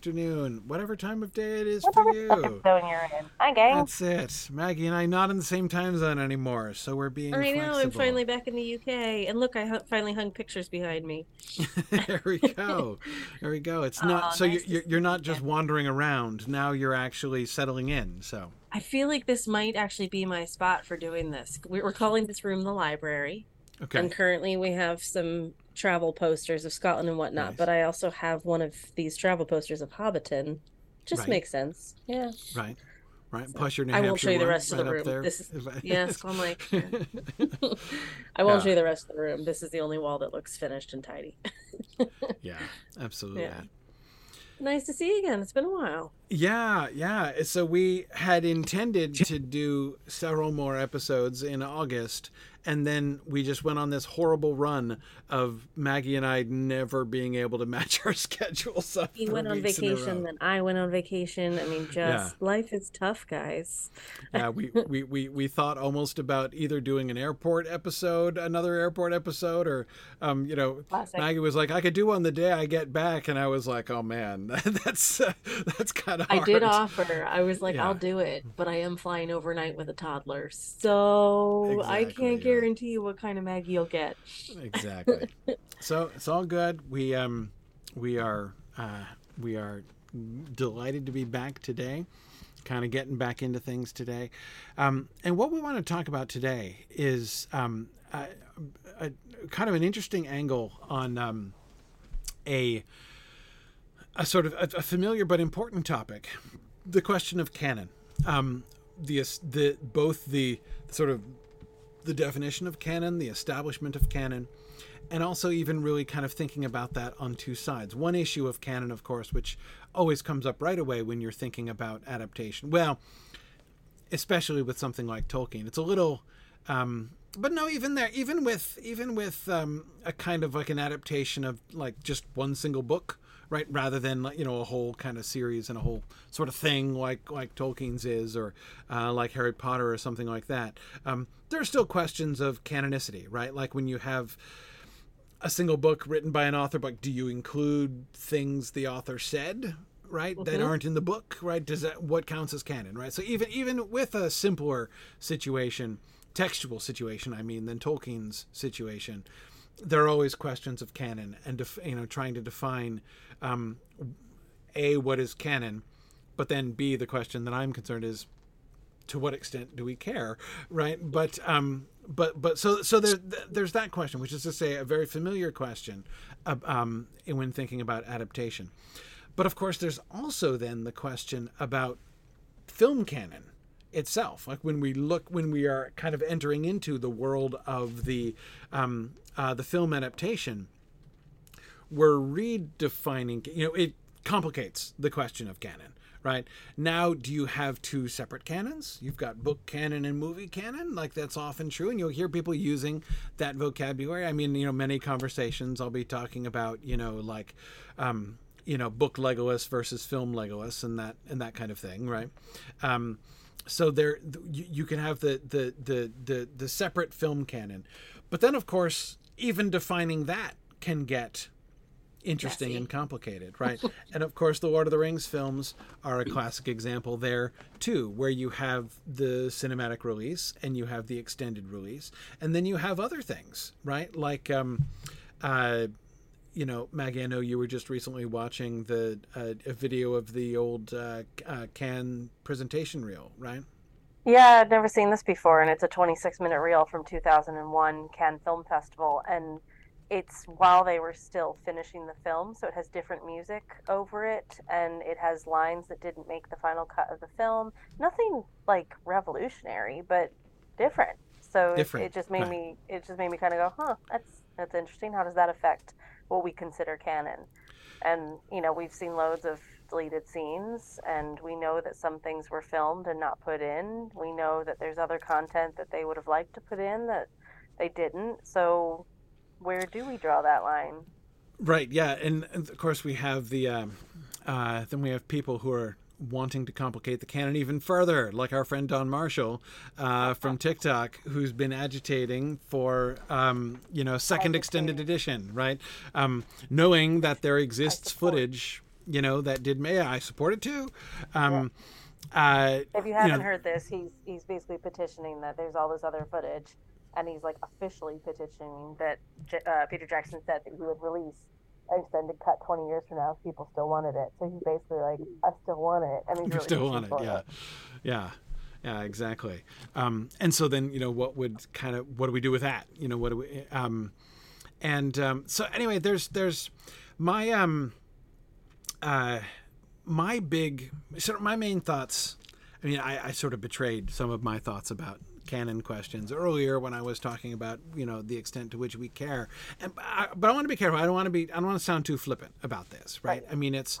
good afternoon, whatever time of day it is Whatever for you. fucking zone you're in. Hi, gang. That's it. Maggie and I not in the same time zone anymore, so we're being I know, I'm flexible. finally back in the UK. And look, I finally hung pictures behind me. there we go. There we go. It's not Aw, so nice to you're you're not just again. wandering around. Now you're actually settling in. So I feel like this might actually be my spot for doing this. We're calling this room the library. okay. And currently we have some travel posters of Scotland and whatnot, Nice. but I also have one of these travel posters of Hobbiton. Just Right. makes sense. Yeah. Right. Right. Plus your New I won't show you the rest of the room. This is- Yes, Calm Lake. I won't Yeah. show you the rest of the room. This is the only wall that looks finished and tidy. yeah, absolutely. Yeah. nice to see you again. It's been a while. Yeah, yeah. So we had intended to do several more episodes in August, and then we just went on this horrible run of Maggie and I never being able to match our schedules up. He went on weeks in a vacation, then I went on vacation. I mean, just Yeah. life is tough, guys. yeah, we, we, we, we thought almost about either doing an airport episode, another airport episode, or, um, you know, Classic. Maggie was like, I could do one the day I get back, and I was like, oh man, that's uh, that's kind of hard. I did offer. I was like, Yeah. I'll do it, but I am flying overnight with a toddler, so I can't yeah. guarantee you what kind of Maggie you'll get. exactly. So it's all good. We um we are uh we are delighted to be back today kind of getting back into things today. Um and what we want to talk about today is um a, a kind of an interesting angle on um a a sort of a, a familiar but important topic the question of canon. Um the the both the sort of the definition of canon, the establishment of canon, and also even really kind of thinking about that on two sides. One issue of canon, of course, which always comes up right away when you're thinking about adaptation. Well, especially with something like Tolkien, it's a little. Um, but no, even there, even with even with um, a kind of like an adaptation of like just one single book, right, rather than you know a whole kind of series and a whole sort of thing like like Tolkien's is or uh, like Harry Potter or something like that. Um, there are still questions of canonicity, right? Like when you have a single book written by an author, but do you include things the author said, right, that Mhm. aren't in the book, right? Does that what counts as canon, right? So even even with a simpler situation, textual situation, I mean, than Tolkien's situation, there are always questions of canon and def, you know trying to define um, a what is canon, but then b the question that I'm concerned is to what extent do we care right? But um but but so so there, there's that question which is to say a very familiar question um when thinking about adaptation. But of course there's also then the question about film canon itself. Like when we look when we are kind of entering into the world of the um uh, the film adaptation we're redefining you know it complicates the question of canon right? Now do you have two separate canons? You've got book canon and movie canon like that's often true and you'll hear people using that vocabulary. I mean you know many conversations i'll be talking about you know like um you know book legolas versus film legolas and that and that kind of thing right? Um so there you, you can have the, the the the the separate film canon. But then of course even defining that can get interesting Messy. and complicated, right? and of course, the Lord of the Rings films are a classic example there too, where you have the cinematic release and you have the extended release, and then you have other things, right? Like, um, uh, you know, Maggie, I know you were just recently watching the uh, a video of the old uh, uh, Cannes presentation reel, right? Yeah, I'd never seen this before, and it's a 26 minute reel from 2001 Cannes Film Festival, and it's while they were still finishing the film, so it has different music over it, and it has lines that didn't make the final cut of the film. Nothing like revolutionary, but different. So it, it just made right. me it just made me kind of go, huh, that's that's interesting. How does that affect what we consider canon? And you know, we've seen loads of deleted scenes, and we know that some things were filmed and not put in. We know that there's other content that they would have liked to put in that they didn't. So, where do we draw that line? Right. Yeah, and, and of course we have the um, uh, then we have people who are wanting to complicate the canon even further, like our friend Don Marshall uh, from TikTok, who's been agitating for um, you know second extended edition, right? Um, knowing that there exists footage you know, that did Maya, I support it too. Um, uh, If you you haven't know- heard this, he's he's basically petitioning that there's all this other footage, and he's like officially petitioning that J- uh, Peter Jackson said that he would release an extended cut 20 years from now if people still wanted it. So he's basically like, I still want it, I mean, you really still want it, yeah, yeah, yeah, exactly. Um, and so then you know what would kind of what do we do with that? You know what do we? Um, and um, so anyway, there's there's my um, uh, my big sort of my main thoughts. I mean, I, I sort of betrayed some of my thoughts about canon questions earlier when I was talking about you know the extent to which we care. And I, but I want to be careful. I don't want to be. I don't want to sound too flippant about this, right? I mean, it's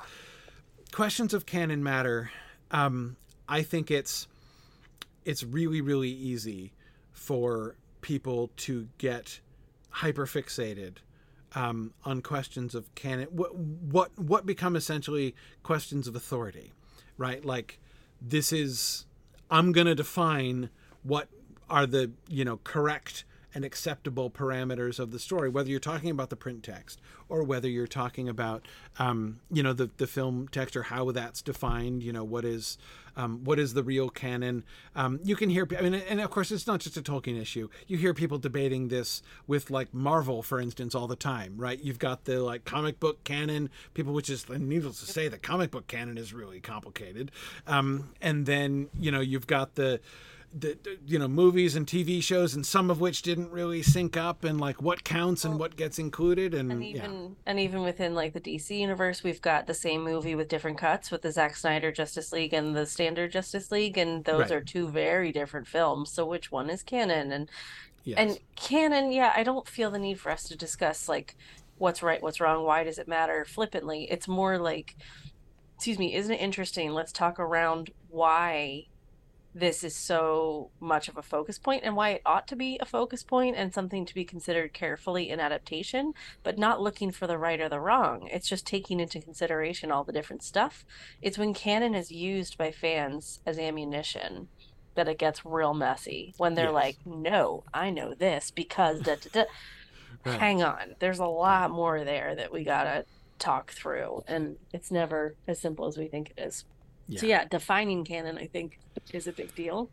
questions of canon matter. Um, I think it's it's really really easy for people to get hyperfixated um, on questions of canon. What what what become essentially questions of authority, right? Like this is I'm going to define what are the you know correct and acceptable parameters of the story, whether you're talking about the print text or whether you're talking about um, you know the the film text or how that's defined. You know what is um, what is the real canon. Um, you can hear, I mean, and of course it's not just a Tolkien issue. You hear people debating this with like Marvel, for instance, all the time, right? You've got the like comic book canon, people, which is needless to say, the comic book canon is really complicated, um, and then you know you've got the the, the, uh, you know movies and TV shows, and some of which didn't really sync up, and like what counts and what gets included, and, And yeah, even and even within like the DC universe, we've got the same movie with different cuts with the Zack Snyder Justice League and the standard Justice League, and those Right. are two very different films. So which one is canon? And yes. and canon, yeah, I don't feel the need for us to discuss like what's right, what's wrong, why does it matter flippantly. It's more like, excuse me, isn't it interesting? Let's talk around why this is so much of a focus point and why it ought to be a focus point and something to be considered carefully in adaptation, but not looking for the right or the wrong. It's just taking into consideration all the different stuff. It's when canon is used by fans as ammunition that it gets real messy. When they're Yes. like, no, I know this because da da da. Right. Hang on. There's a lot more there that we gotta talk through, and it's never as simple as we think it is. So Yeah. yeah, defining canon I think is a big deal,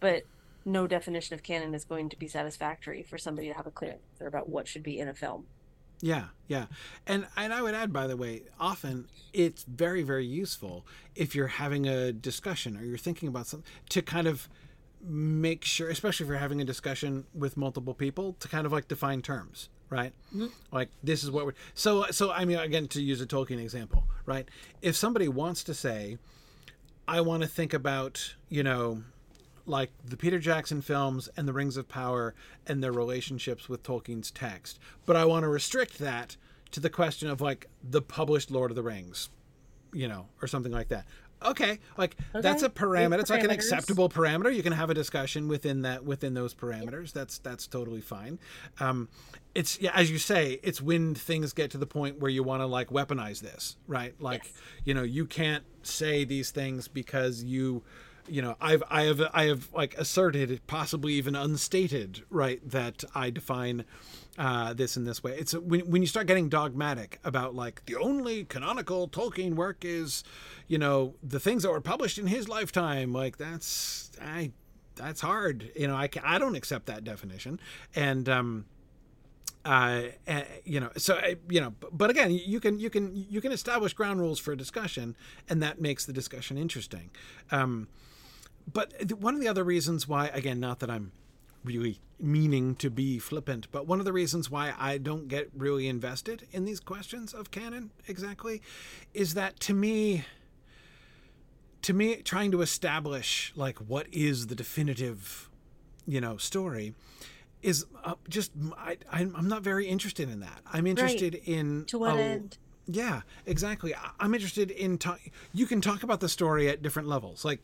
but no definition of canon is going to be satisfactory for somebody to have a clear answer about what should be in a film. Yeah, yeah. And and I would add by the way, often it's very very useful if you're having a discussion or you're thinking about something to kind of make sure especially if you're having a discussion with multiple people to kind of like define terms, right? Mm-hmm. Like this is what we're So so I mean again to use a Tolkien example, right? If somebody wants to say I want to think about, you know, like the Peter Jackson films and the Rings of Power and their relationships with Tolkien's text. But I want to restrict that to the question of like the published Lord of the Rings, you know, or something like that. Okay, like that's a parameter. It's like an acceptable parameter. You can have a discussion within that within those parameters. That's that's totally fine. Um, it's yeah, as you say, it's when things get to the point where you want to like weaponize this, right? Like, Yes. you know, you can't say these things because you you know i've i have i have like asserted possibly even unstated right that i define uh, this in this way it's when, when you start getting dogmatic about like the only canonical tolkien work is you know the things that were published in his lifetime like that's i that's hard you know i i don't accept that definition and um uh, uh, you know, so uh, you know, but again, you can you can you can establish ground rules for a discussion, and that makes the discussion interesting. Um, but one of the other reasons why, again, not that I'm really meaning to be flippant, but one of the reasons why I don't get really invested in these questions of canon exactly, is that to me, to me, trying to establish like what is the definitive, you know, story is uh, just I, I'm I'm not very interested in that. I'm interested in To what a- end? Yeah, exactly. I'm interested in talk. You can talk about the story at different levels. Like,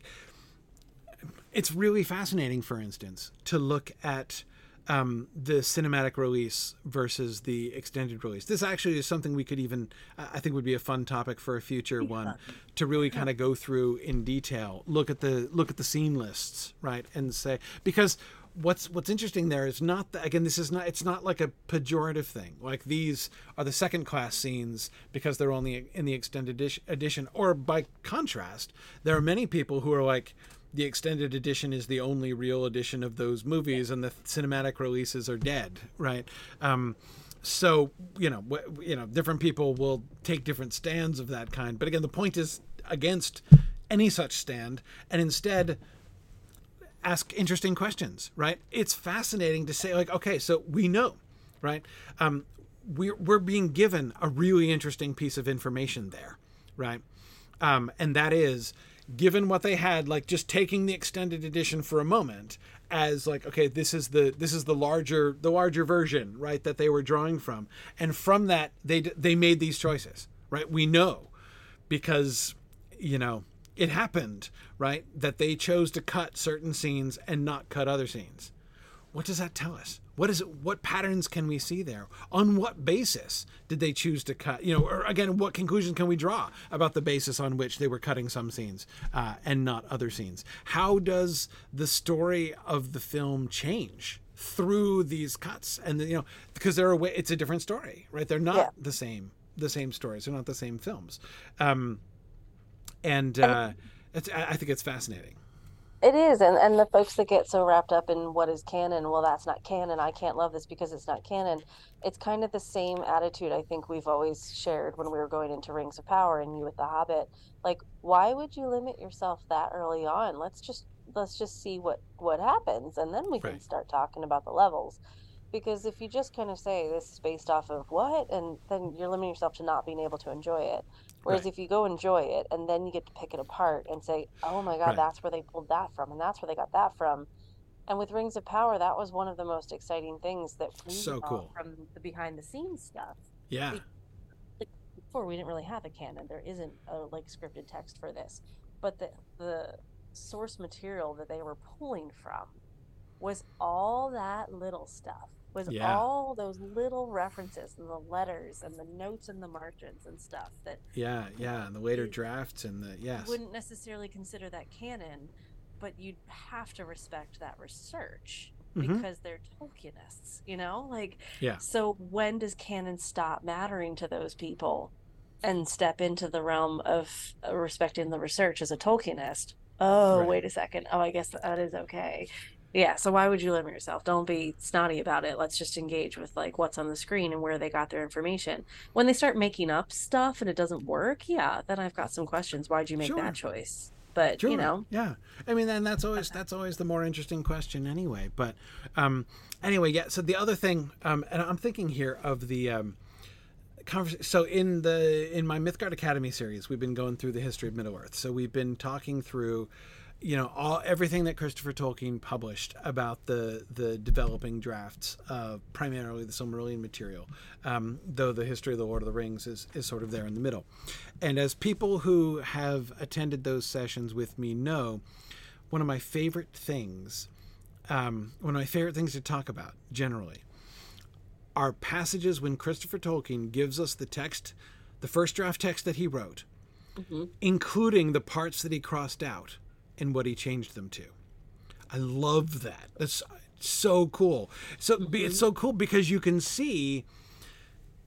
it's really fascinating, for instance, to look at um, the cinematic release versus the extended release. This actually is something we could even, I I think, would be a fun topic for a future one to really kind of go through in detail. Look at the look at the scene lists, right, and say because what's what's interesting there is not that again this is not it's not like a pejorative thing. Like these are the second class scenes because they're only in the extended edition or by contrast there are many people who are like the extended edition is the only real edition of those movies and the cinematic releases are dead right? Um, so you know you know different people will take different stands of that kind. But again the point is against any such stand. And instead ask interesting questions right? It's fascinating to say like okay so we know right? Um, we're, we're being given a really interesting piece of information there right? Um, and that is given what they had like just taking the extended edition for a moment as like okay this is the this is the larger the larger version right that they were drawing from. And from that they they made these choices right? We know because you know it happened right that they chose to cut certain scenes and not cut other scenes. What does that tell us? What is it what patterns can we see there? On what basis did they choose to cut you know or again what conclusions can we draw about the basis on which they were cutting some scenes uh, and not other scenes? How does the story of the film change through these cuts? And you know because they're a way it's a different story right? They're not Yeah. the same the same stories. They're not the same films. Um, and uh, it's, I think it's fascinating It is, and and the folks that get so wrapped up in what is canon, well, that's not canon. I can't love this because it's not canon. It's kind of the same attitude I think we've always shared when we were going into Rings of Power and you with The Hobbit. Like, why would you limit yourself that early on? Let's just let's just see what what happens, and then we can start talking about the levels. Because if you just kind of say this is based off of what, and then you're limiting yourself to not being able to enjoy it. Whereas Right. if you go enjoy it and then you get to pick it apart and say, oh my God, Right. that's where they pulled that from, and that's where they got that from. And with Rings of Power, that was one of the most exciting things that we So saw cool. from the behind the scenes stuff. yeah Before we didn't really have a canon. There isn't a like scripted text for this. But the the source material that they were pulling from was all that little stuff. Was Yeah. all those little references and the letters and the notes and the margins and stuff that yeah yeah and the later drafts and the yes wouldn't necessarily consider that canon, but you'd have to respect that research Mhm. because they're Tolkienists, you know? Like, Yeah. so when does canon stop mattering to those people and step into the realm of uh, respecting the research as a Tolkienist? Oh, Right. wait a second. Oh, I guess that is okay. Yeah, so why would you limit yourself? Don't be snotty about it. Let's just engage with like what's on the screen and where they got their information. When they start making up stuff and it doesn't work, yeah, then I've got some questions. Why'd you make Sure. that choice? But Sure. you know, yeah. I mean, and that's always that's always the more interesting question, anyway. But um, anyway, yeah. So the other thing, um, and I'm thinking here of the um, conversation. So in the in my Mythgard Academy series, we've been going through the history of Middle Earth. So we've been talking through, you know, all everything that Christopher Tolkien published about the the developing drafts of primarily the Silmarillion material. Um, though the history of the Lord of the Rings is is sort of there in the middle. And as people who have attended those sessions with me know, one of my favorite things, um, one of my favorite things to talk about generally, are passages when Christopher Tolkien gives us the text, the first draft text that he wrote, Mhm. including the parts that he crossed out and what he changed them to. I love that. That's so cool. So be it's so cool because you can see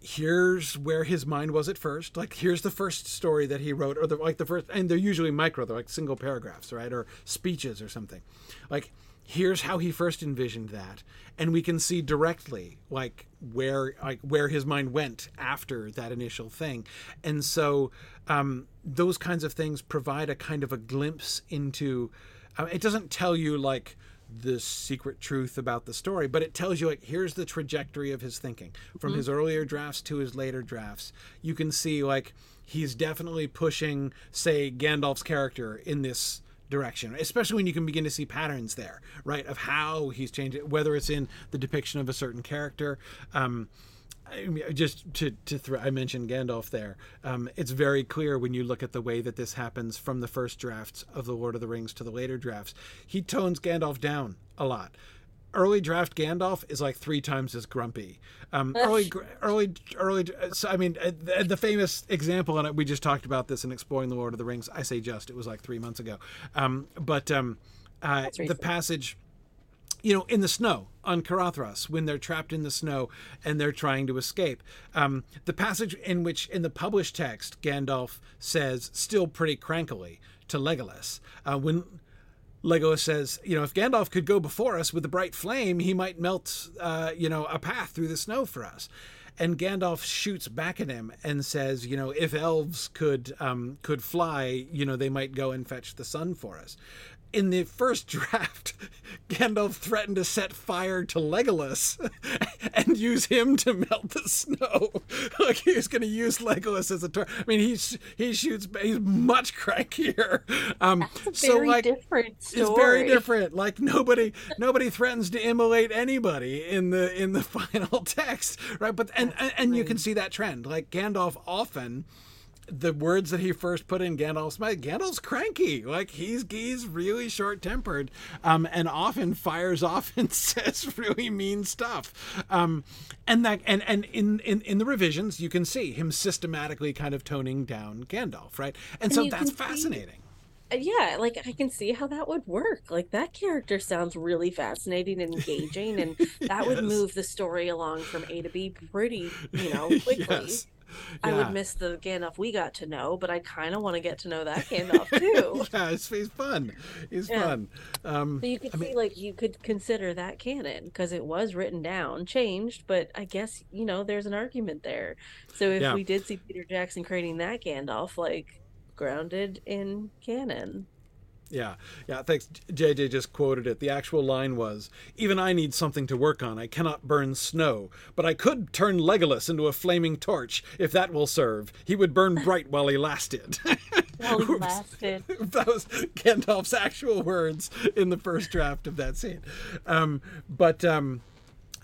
here's where his mind was at first. Like here's the first story that he wrote, or the like the first, and they're usually micro, they're like single paragraphs, right, or speeches or something. Like here's how he first envisioned that, and we can see directly like where like where his mind went after that initial thing, and so um, those kinds of things provide a kind of a glimpse into. Uh, it doesn't tell you like the secret truth about the story, but it tells you like here's the trajectory of his thinking from his earlier drafts to his later drafts. You can see like he's definitely pushing, say, Gandalf's character in this direction, especially when you can begin to see patterns there, right, of how he's changed it, whether it's in the depiction of a certain character. Um, I mean, just to to throw, I mentioned Gandalf there. Um, it's very clear when you look at the way that this happens from the first drafts of the Lord of the Rings to the later drafts. He tones Gandalf down a lot. Early draft Gandalf is like three times as grumpy. Um, early, early, early. So, I mean, uh, the, the famous example, and we just talked about this in exploring the Lord of the Rings. I say just; it was like three months ago. Um, but um, uh, the passage you know, in the snow on Caradhras when they're trapped in the snow and they're trying to escape. Um, the passage in which, in the published text, Gandalf says, still pretty crankily, to Legolas, uh, when Legolas says, you know, if Gandalf could go before us with a bright flame, he might melt, uh, you know, a path through the snow for us. And Gandalf shoots back at him and says, you know, if elves could um, could fly, you know, they might go and fetch the sun for us in the first draft, Gandalf threatened to set fire to Legolas and use him to melt the snow. like he was going to use Legolas as a torch. I mean, he's he shoots. He's much crankier. Um, That's a very so like different story. it's very different. Like nobody nobody threatens to immolate anybody in the in the final text, right? But and and, and you can see that trend. Like Gandalf often the words that he first put in Gandalf's mouth, Gandalf's cranky. Like he's he's really short tempered, um, and often fires off and says really mean stuff. Um, and that and and in, in in the revisions, you can see him systematically kind of toning down Gandalf, right? And, and so that's fascinating. See, uh, yeah, like I can see how that would work. Like that character sounds really fascinating and engaging, and that yes. would move the story along from A to B pretty, you know, quickly. yes. I would miss the Gandalf we got to know, but I kind of want to get to know that Gandalf too. yeah, he's, he's fun. He's yeah. fun. Um, so you could I see, mean... like, you could consider that canon because it was written down, changed, but I guess you know there's an argument there. So if yeah. we did see Peter Jackson creating that Gandalf, like grounded in canon. Yeah, yeah. Thanks. JJ just quoted it. The actual line was, "Even I need something to work on. I cannot burn snow, but I could turn Legolas into a flaming torch if that will serve. He would burn bright while he lasted." while he lasted. that was Gandalf's actual words in the first draft of that scene. Um, but um,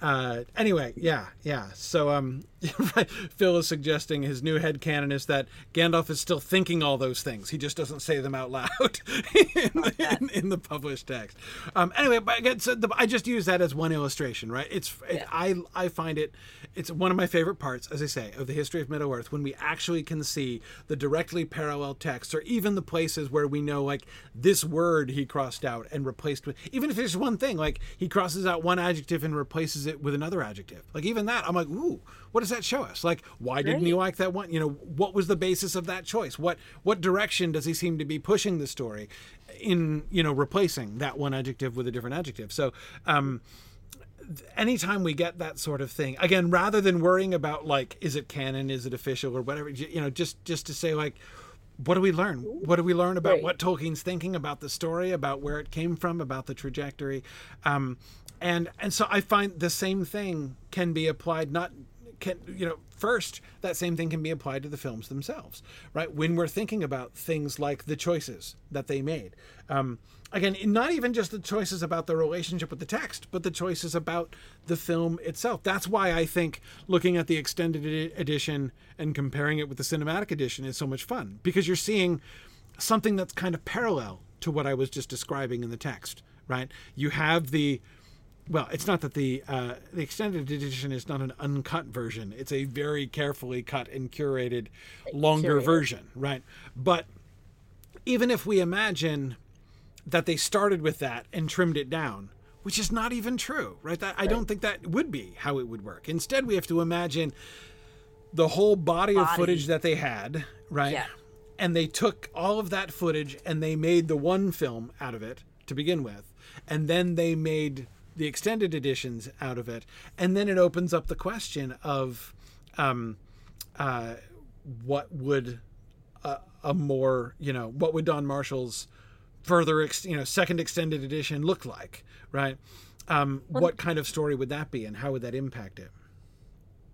uh, anyway, yeah, yeah. So um, Phil is suggesting his new head canon is that Gandalf is still thinking all those things. He just doesn't say them out loud in, the, in, in, the published text. Um, anyway, but so the, I just use that as one illustration, right? It's yeah. it, I I find it it's one of my favorite parts, as I say, of the history of Middle Earth when we actually can see the directly parallel texts, or even the places where we know like this word he crossed out and replaced with, even if it's one thing, like he crosses out one adjective and replaces it with another adjective. Like even that, I'm like, ooh, what does that show us? Like, why didn't he like that one? You know, what was the basis of that choice? What what direction does he seem to be pushing the story in? You know, replacing that one adjective with a different adjective. So. um anytime we get that sort of thing again rather than worrying about like is it canon is it official or whatever you know just just to say like what do we learn what do we learn about right. what tolkien's thinking about the story about where it came from about the trajectory um, and and so i find the same thing can be applied not can you know first that same thing can be applied to the films themselves right? When we're thinking about things like the choices that they made. Um, again not even just the choices about the relationship with the text but the choices about the film itself. That's why i think looking at the extended edition and comparing it with the cinematic edition is so much fun because you're seeing something that's kind of parallel to what i was just describing in the text right? You have the well, it's not that the uh, the extended edition is not an uncut version. It's a very carefully cut and curated, longer curated. version, right? But even if we imagine that they started with that and trimmed it down, which is not even true, right? That right. I don't think that would be how it would work. Instead, we have to imagine the whole body, body. of footage that they had, right? Yeah. And they took all of that footage and they made the one film out of it to begin with, and then they made the extended editions out of it, and then it opens up the question of um, uh, what would a, a, more you know what would Don Marshall's further ex, you know second extended edition look like, right? Um, what kind of story would that be, and how would that impact it?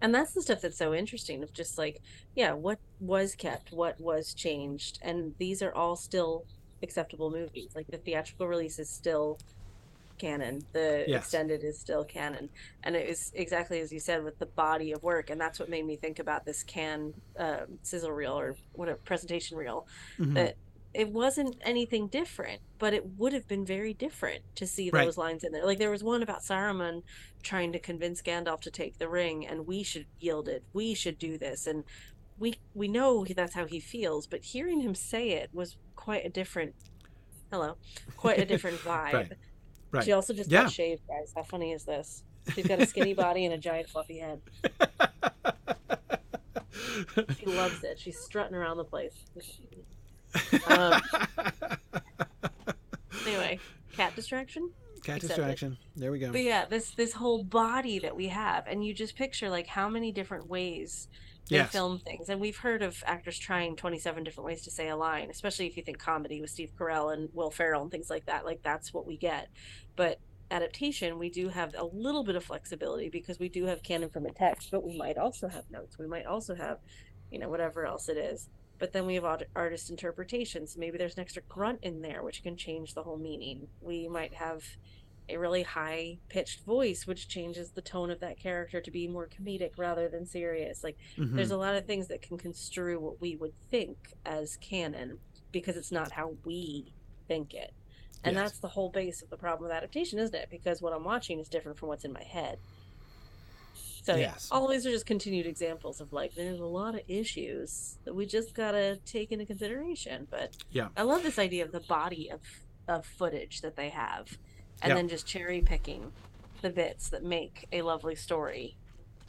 and that's the stuff that's so interesting of just like yeah what was kept what was changed and these are all still acceptable movies like the theatrical release is still canon. The yes. extended is still canon, and it is exactly as you said with the body of work, and that's what made me think about this Cannes uh, sizzle reel or what a presentation reel. Mm-hmm. That it wasn't anything different, but it would have been very different to see right. those lines in there. Like there was one about Saruman trying to convince Gandalf to take the ring, and we should yield it. We should do this, and we we know that's how he feels. But hearing him say it was quite a different hello, quite a different vibe. right. Right. She also just Yeah. got shaved, guys. How funny is this? She's got a skinny body and a giant fluffy head. She loves it. She's strutting around the place. Um, anyway, cat distraction. Cat Accepted. distraction. There we go. But yeah, this this whole body that we have, and you just picture like how many different ways they Yes. film things. And we've heard of actors trying 27 different ways to say a line, especially if you think comedy with Steve Carell and Will Ferrell and things like that. Like that's what we get. But adaptation, we do have a little bit of flexibility because we do have canon from a text, but we might also have notes. We might also have, you know, whatever else it is. But then we have art- artist interpretations. Maybe there's an extra grunt in there, which can change the whole meaning. We might have a really high pitched voice, which changes the tone of that character to be more comedic rather than serious. Like, Mhm. there's a lot of things that can construe what we would think as canon because it's not how we think it. And Yes. that's the whole base of the problem with adaptation, isn't it? Because what I'm watching is different from what's in my head. So yeah, Yes. all these are just continued examples of like there's a lot of issues that we just gotta take into consideration. But Yeah. I love this idea of the body of of footage that they have, and Yeah. then just cherry picking the bits that make a lovely story.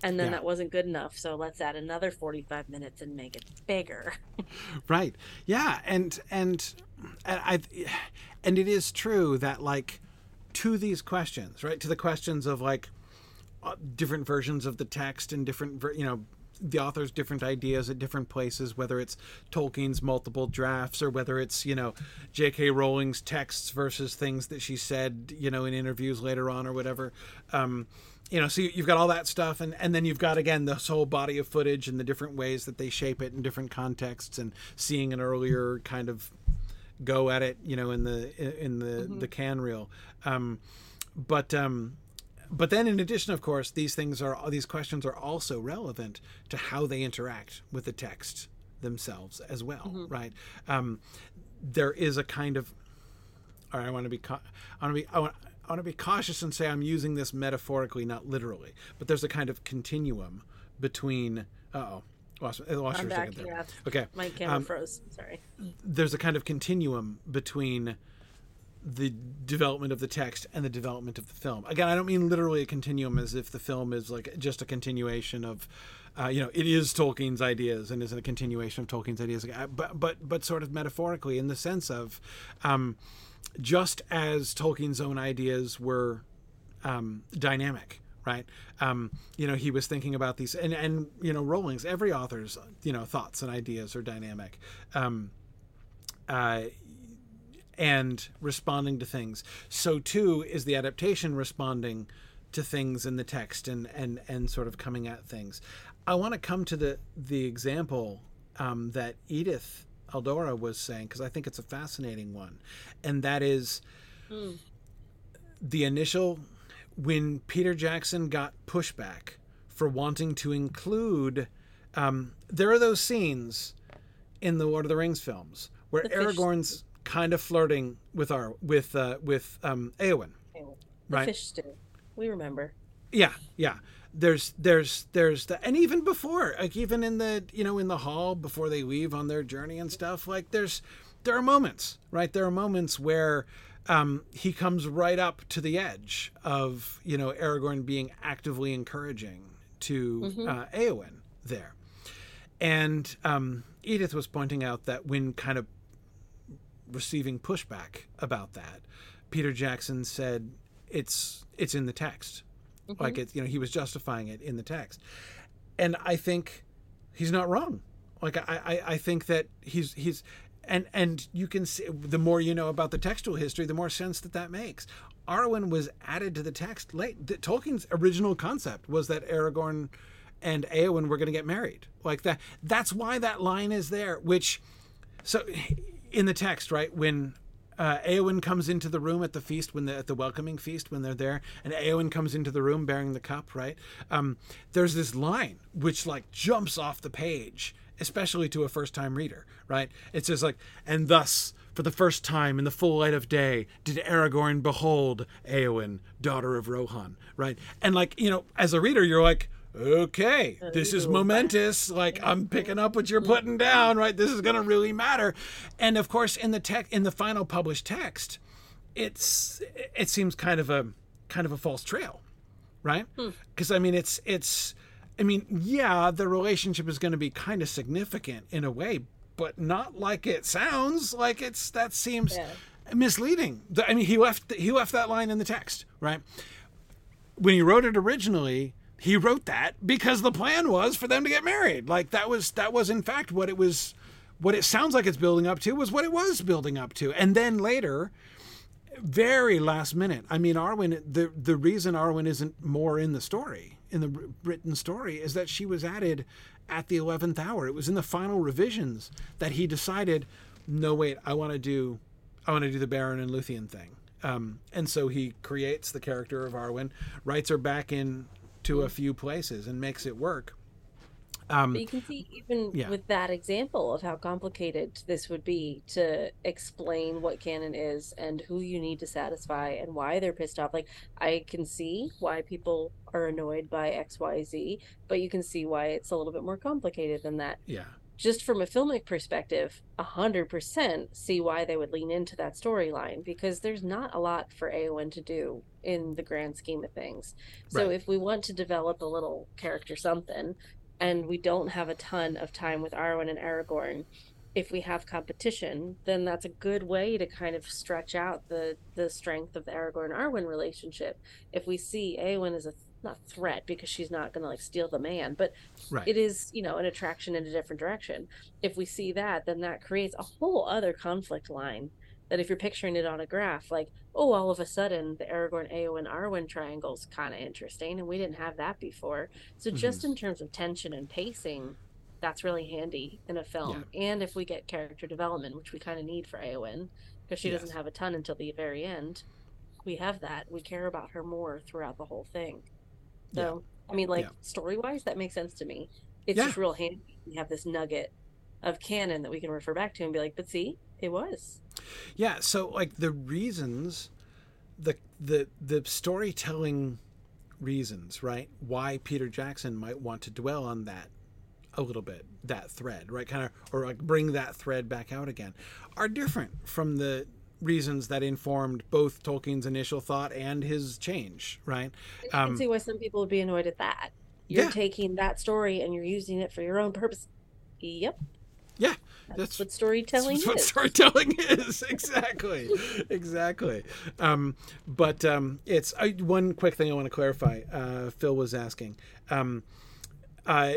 And then Yeah. that wasn't good enough, so let's add another 45 minutes and make it bigger. right yeah and and and i and it is true that like to these questions right to the questions of like uh, different versions of the text and different you know the author's different ideas at different places whether it's tolkien's multiple drafts or whether it's you know j.k rowling's texts versus things that she said you know in interviews later on or whatever. Um you know so you- you've got all that stuff and and then you've got again this whole body of footage and the different ways that they shape it in different contexts and seeing an earlier kind of go at it you know in the in the the Cannes reel um but um but then in addition of course these things are these questions are also relevant to how they interact with the text themselves as well right um there is a kind of all right, I want to be, I want to be, I want, I want to be cautious and say I'm using this metaphorically, not literally. But there's a kind of continuum between. Uh oh, lost, lost I'm back. Yeah. Okay, my camera Um, froze. Sorry. there's a kind of continuum between the development of the text and the development of the film. Again, I don't mean literally a continuum as if the film is like just a continuation of, uh, you know, it is Tolkien's ideas and is a continuation of Tolkien's ideas. Uh, But but but sort of metaphorically in the sense of, um, just as Tolkien's own ideas were um, dynamic, right? Um, you know, he was thinking about these, and and you know, Rowling's every author's you know thoughts and ideas are dynamic. Um, uh, and responding to things. So too is the adaptation responding to things in the text and and and sort of coming at things. I want to come to the the example um, that Edith Aldora was saying because I think it's a fascinating one, and that is the initial when Peter Jackson got pushback for wanting to include. Um, there are those scenes in the Lord of the Rings films where The Aragorn's kind of flirting with our with uh, with um, Eowyn. The right. fish stew. We remember. Yeah, yeah. There's there's there's the and even before, like even in the you know in the hall before they leave on their journey and stuff, like there's there are moments, right? There are moments where um, he comes right up to the edge of you know Aragorn being actively encouraging to uh, Eowyn there, and um, Edith was pointing out that when kind of receiving pushback about that, Peter Jackson said it's it's in the text, mm-hmm. like it you know he was justifying it in the text, and I think he's not wrong. Like I I, I think that he's he's. And, and you can see the more you know about the textual history, the more sense that that makes. Arwen was added to the text late. The, Tolkien's original concept was that Aragorn and Eowyn were going to get married. Like that. That's why that line is there. Which, so in the text, right when uh, Eowyn comes into the room at the feast when the at the welcoming feast when they're there, and Eowyn comes into the room bearing the cup, right? Um, there's this line which like jumps off the page, especially to a first time reader, right? It says like, and thus. For the first time in the full light of day, did Aragorn behold Eowyn, daughter of Rohan, right? And like, you know, as a reader, you're like, okay, this is momentous. Like I'm picking up what you're putting down, right? This is gonna really matter. And of course, in the tech, in the final published text, it's it seems kind of a kind of a false trail, right? Because I mean, it's it's I mean, yeah, the relationship is going to be kind of significant in a way, but not like it sounds. Like it's that seems Yeah. misleading. I mean, he left he left that line in the text, right? When he wrote it originally, he wrote that because the plan was for them to get married. Like that was that was in fact what it was what it sounds like it's building up to was what it was building up to. And then later, very last minute. I mean, Arwen. The the reason Arwen isn't more in the story in the written story is that she was added at the eleventh hour. It was in the final revisions that he decided, no wait, I want to do, I want to do the Beren and Luthien thing. Um, and so he creates the character of Arwen, writes her back in to a few places, and makes it work. Um, But you can see even Yeah. with that example of how complicated this would be to explain what canon is and who you need to satisfy and why they're pissed off. Like I can see why people are annoyed by XYZ, but you can see why it's a little bit more complicated than that. yeah, Just from a filmic perspective, a hundred percent see why they would lean into that storyline because there's not a lot for Eowyn to do in the grand scheme of things. So Right. if we want to develop a little character something, and we don't have a ton of time with Arwen and Aragorn, if we have competition, then that's a good way to kind of stretch out the the strength of the Aragorn Arwen relationship. If we see Eowyn as a not threat because she's not going to like steal the man, but right. it is you know an attraction in a different direction. If we see that, then that creates a whole other conflict line. That if you're picturing it on a graph, like oh, all of a sudden the Aragorn, Eowyn, Arwen triangle's kind of interesting, and we didn't have that before. So mm-hmm. just in terms of tension and pacing, that's really handy in a film. And if we get character development, which we kind of need for Eowyn, because she Yes. doesn't have a ton until the very end, we have that. We care about her more throughout the whole thing. So, I mean, like Yeah. story wise, that makes sense to me. It's Yeah. just real handy. We have this nugget of canon that we can refer back to and be like, but see, it was. Yeah, so like the reasons, the the the storytelling reasons, right? Why Peter Jackson might want to dwell on that a little bit, that thread, right? Kind of, or like bring that thread back out again, are different from the reasons that informed both Tolkien's initial thought and his change, right? I can Um, see why some people would be annoyed at that. You're Yeah. taking that story and you're using it for your own purpose. Yep, Yeah, that's, that's what storytelling is. That's what is. storytelling is exactly, exactly. Um, but um, it's I, one quick thing I want to clarify. Uh, Phil was asking. Um, uh,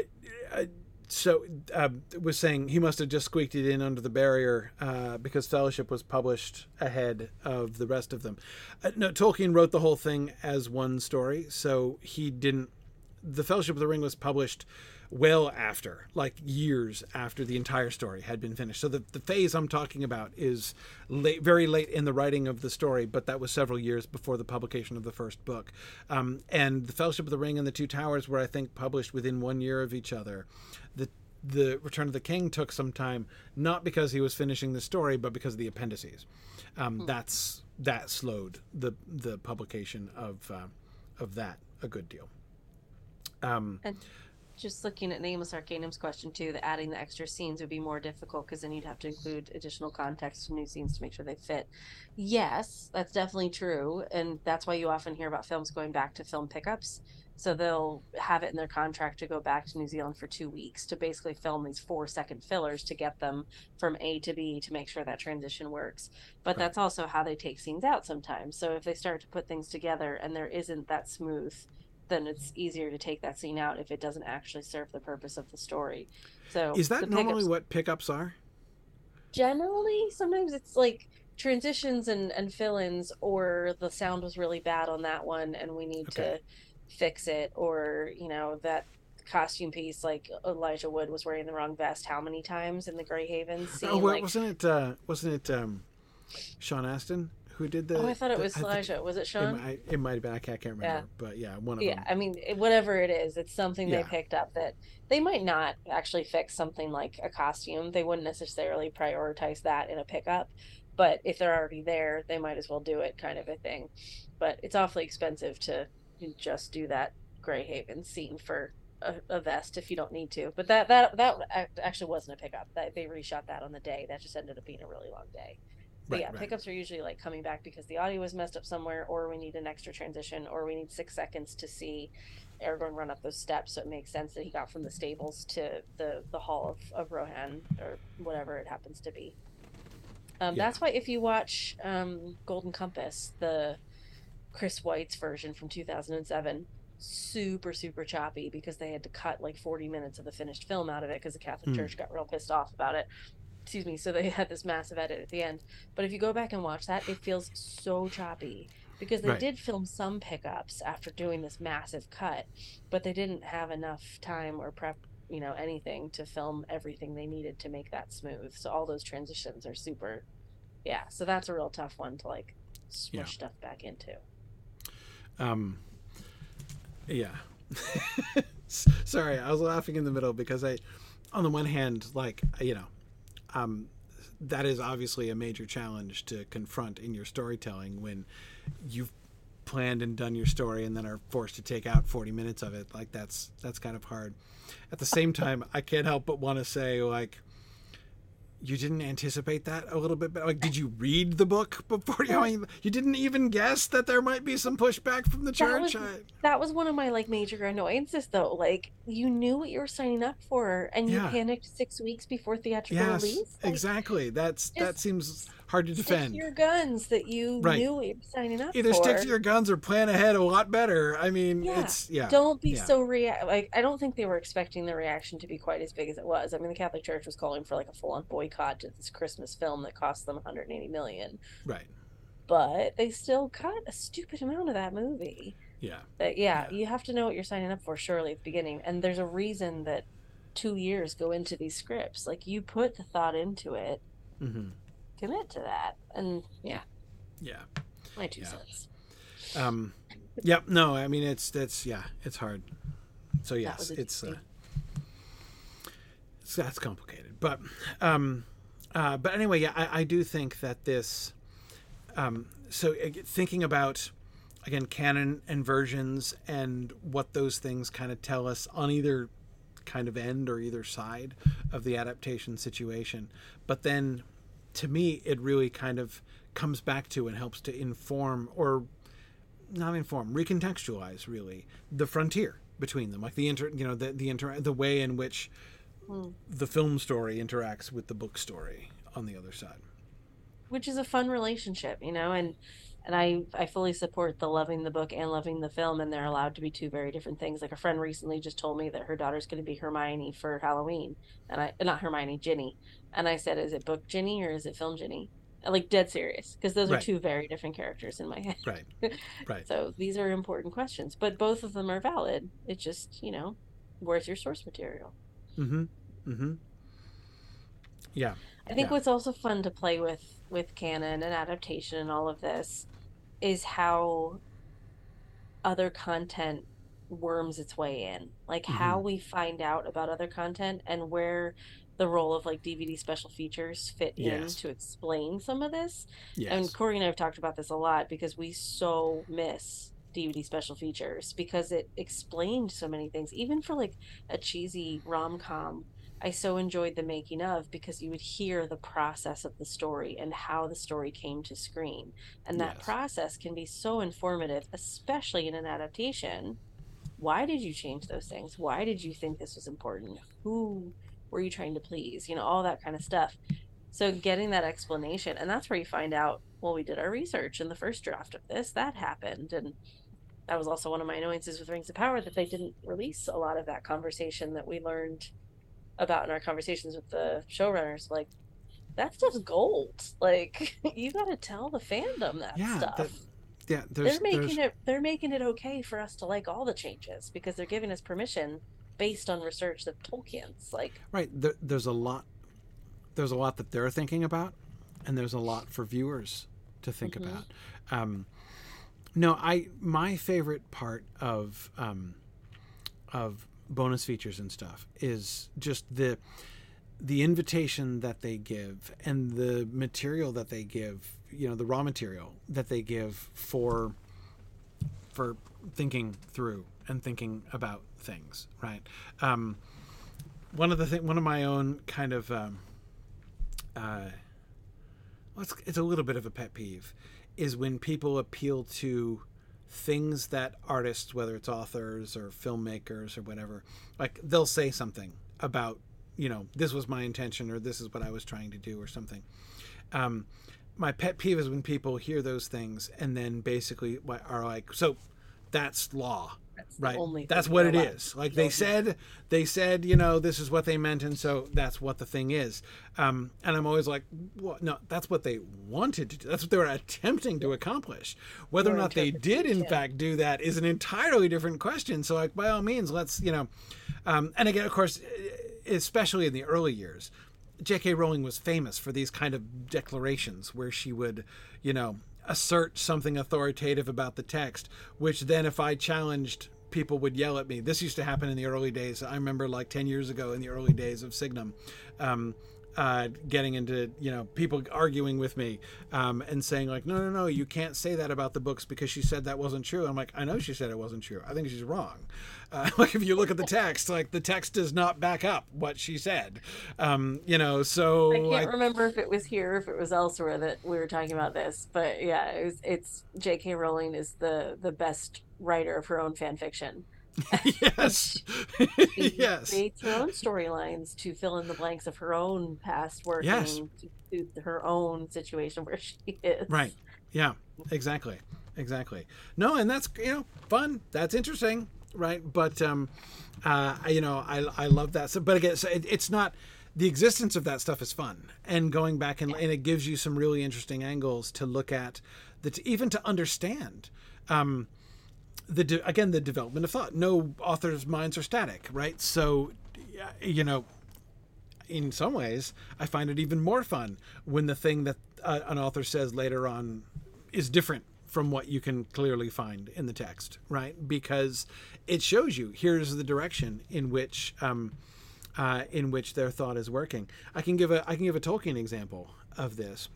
uh, so uh, was saying he must have just squeaked it in under the barrier uh, because Fellowship was published ahead of the rest of them. Uh, no, Tolkien wrote the whole thing as one story, so he didn't. The Fellowship of the Ring was published well after, like years after the entire story had been finished. So the, the phase I'm talking about is late, very late in the writing of the story, but that was several years before the publication of the first book. Um, and the Fellowship of the Ring and the Two Towers were, I think, published within one year of each other. The Return of the King took some time, not because he was finishing the story, but because of the appendices. Um, That's that slowed the the publication of uh, of that a good deal. Um, And just looking at Nameless Arcanum's question too, that adding the extra scenes would be more difficult because then you'd have to include additional context and new scenes to make sure they fit. Yes, that's definitely true, and that's why you often hear about films going back to film pickups. So they'll have it in their contract to go back to New Zealand for two weeks to basically film these four second fillers to get them from A to B to make sure that transition works. But that's also how they take scenes out sometimes. So if they start to put things together and there isn't that smooth then it's easier to take that scene out if it doesn't actually serve the purpose of the story. So is that normally pickups- what pickups are? generally sometimes it's like transitions and and fill-ins or the sound was really bad on that one and we need Okay. to fix it or you know that costume piece like Elijah Wood was wearing the wrong vest how many times in the Grey Haven scene Oh, well, like wasn't it? Uh, wasn't it um, Sean Astin who did the? oh I thought it the- was think Elijah was it It, Sean might, it might have been. I can't, remember. But yeah, one of yeah them. Yeah, I mean whatever it is it's something Yeah. they picked up that they might not actually fix something like a costume they wouldn't necessarily prioritize that in a pickup but if they're already there they might as well do it kind of a thing but it's awfully expensive to just do that gray haven scene for a, a vest if you don't need to but that that that actually wasn't a pickup that they reshot that on the day that just ended up being a really long day But Right, yeah, right. pickups are usually like coming back because the audio was messed up somewhere, or we need an extra transition, or we need six seconds to see Aragorn run up those steps. So it makes sense that he got from the stables to the the hall of, of Rohan or whatever it happens to be. Um, Yeah. That's why if you watch um, Golden Compass, the Chris Weitz's version from 2007, super super choppy because they had to cut like 40 minutes of the finished film out of it because the Catholic Hmm. Church got real pissed off about it. Excuse me. So they had this massive edit at the end. But if you go back and watch that, it feels so choppy because they Right. did film some pickups after doing this massive cut, but they didn't have enough time or prep, you know, anything to film everything they needed to make that smooth. So all those transitions are super, yeah. So that's a real tough one to like smush Yeah. stuff back into. Um, yeah. Sorry, I was laughing in the middle because I, on the one hand, like you know, um, that is obviously a major challenge to confront in your storytelling when you've planned and done your story and then are forced to take out 40 minutes of it like that's that's kind of hard at the same time i can't help but want to say like you didn't anticipate that a little bit but like did you read the book before you I mean, you didn't even guess that there might be some pushback from the That church was- I- That was one of my like major annoyances though. Like you knew what you were signing up for and you Yeah. panicked six weeks before theatrical yes release. Like, exactly that's that seems hard to stick defend to your guns that you Right. knew what you were signing up either for. stick to your guns or plan ahead a lot better i mean Yeah. it's yeah Don't be yeah. so rea- like I don't think they were expecting the reaction to be quite as big as it was. I mean, the Catholic Church was calling for like a full-on boycott to this Christmas film that cost them 180 million, right but they still cut a stupid amount of that movie. yeah But yeah, Yeah. you have to know what you're signing up for surely at the beginning, and there's a reason that two years go into these scripts. Like you put the thought into it, hmm commit to that, and yeah, yeah. my two Yeah. cents. um yep no i mean it's that's yeah it's hard. So yes it's uh, it's that's complicated but um uh but anyway yeah i, I do think that this um so uh, thinking about again canon and versions and what those things kind of tell us on either kind of end or either side of the adaptation situation but then to me it really kind of comes back to and helps to inform or not inform recontextualize really the frontier between them like the inter you know the the inter the way in which Hmm. the film story interacts with the book story on the other side which is a fun relationship, you know, and and I I fully support the loving the book and loving the film, and they're allowed to be two very different things. Like a friend recently just told me that her daughter's going to be Hermione for Halloween, and I not Hermione, Ginny, and I said, is it book Ginny or is it film Ginny? Like dead serious, because those Right. are two very different characters in my head. right right So these are important questions, but both of them are valid. It's just you know, where's your source material? mm-hmm mm-hmm yeah I think Yeah. what's also fun to play with with canon and adaptation and all of this is how other content worms its way in. Like how mm-hmm. we find out about other content and where the role of like DVD special features fit in to explain some of this. yes And Corey and I have talked about this a lot because we so miss DVD special features because it explained so many things. Even for like a cheesy rom com, I so enjoyed the making of because you would hear the process of the story and how the story came to screen. And that Yes. process can be so informative, especially in an adaptation. Why did you change those things? Why did you think this was important? Who were you trying to please? You know, all that kind of stuff. So getting that explanation, and that's where you find out, well, we did our research in the first draft of this, that happened. And that was also one of my annoyances with Rings of Power that they didn't release a lot of that conversation that we learned about in our conversations with the showrunners. Like, that stuff's gold. Like, you got to tell the fandom that yeah stuff. that, yeah there's, they're making there's it they're making it okay for us to like all the changes because they're giving us permission based on research that Tolkien's like right there, there's a lot there's a lot that they're thinking about and there's a lot for viewers to think Mhm. about um, no i my favorite part of um, of bonus features and stuff is just the the invitation that they give and the material that they give you know the raw material that they give for for thinking through and thinking about things right? Um, one of the thing one of my own kind of um, uh, well, it's, it's a little bit of a pet peeve, is when people appeal to things that artists, whether it's authors or filmmakers or whatever, like they'll say something about, you know, this was my intention or this is what I was trying to do or something. Um, my pet peeve is when people hear those things and then basically are like, so that's law That's right. only that's what it allowed. is. Like they said they said you know this is what they meant and so that's what the thing is. Um, and i'm always like what no that's what they wanted to do. That's what they were attempting to accomplish. Whether or Your not they did in interpretation. fact do that is an entirely different question. So like by all means let's you know um, and again of course especially in the early years J.K. Rowling was famous for these kind of declarations where she would, you know, assert something authoritative about the text, which then, if I challenged, people would yell at me. This used to happen in the early days. I remember like 10 years ago in the early days of Signum. Um, uh, getting into you know people arguing with me um, and saying like no no no you can't say that about the books because she said that wasn't true i'm like i know she said it wasn't true i think she's wrong uh, like if you look at the text like the text does not back up what she said um, you know so I can't I- remember if it was here, if it was elsewhere that we were talking about this, but yeah, it was, it's J.K. Rowling is the the best writer of her own fan fiction. yes yes creates her own storylines to fill in the blanks of her own past working Yes. to suit her own situation where she is. Right. Yeah. Exactly. Exactly. No, and that's you know fun. That's interesting, right? But um, uh, you know, I I love that. So, but again, so it, it's not the existence of that stuff is fun, and going back and, and it gives you some really interesting angles to look at, that even to understand. Um, the de- again the development of thought. No author's minds are static, right? So, you know, in some ways, I find it even more fun when the thing that uh, an author says later on is different from what you can clearly find in the text, right? Because it shows you here's the direction in which um, uh, in which their thought is working. I can give a I can give a Tolkien example of this.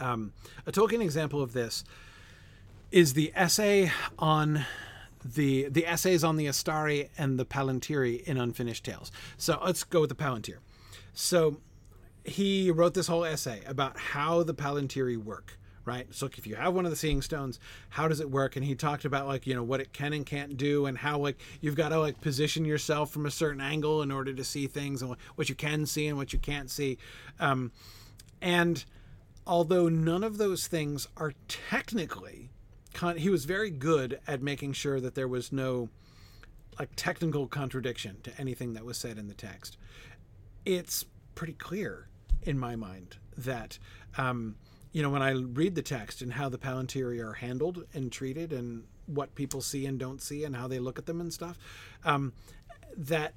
Um, a Tolkien example of this is the essay on the the essays on the Istari and the Palantiri in Unfinished Tales. So let's go with the Palantir. So he wrote this whole essay about how the Palantiri work, right? So if you have one of the seeing stones, how does it work? And he talked about like, you know, what it can and can't do and how like you've got to like position yourself from a certain angle in order to see things and what you can see and what you can't see. Um, and although none of those things are technically con- he was very good at making sure that there was no like technical contradiction to anything that was said in the text. It's pretty clear in my mind that um, you know when I read the text and how the Palantiri are handled and treated and what people see and don't see and how they look at them and stuff um, that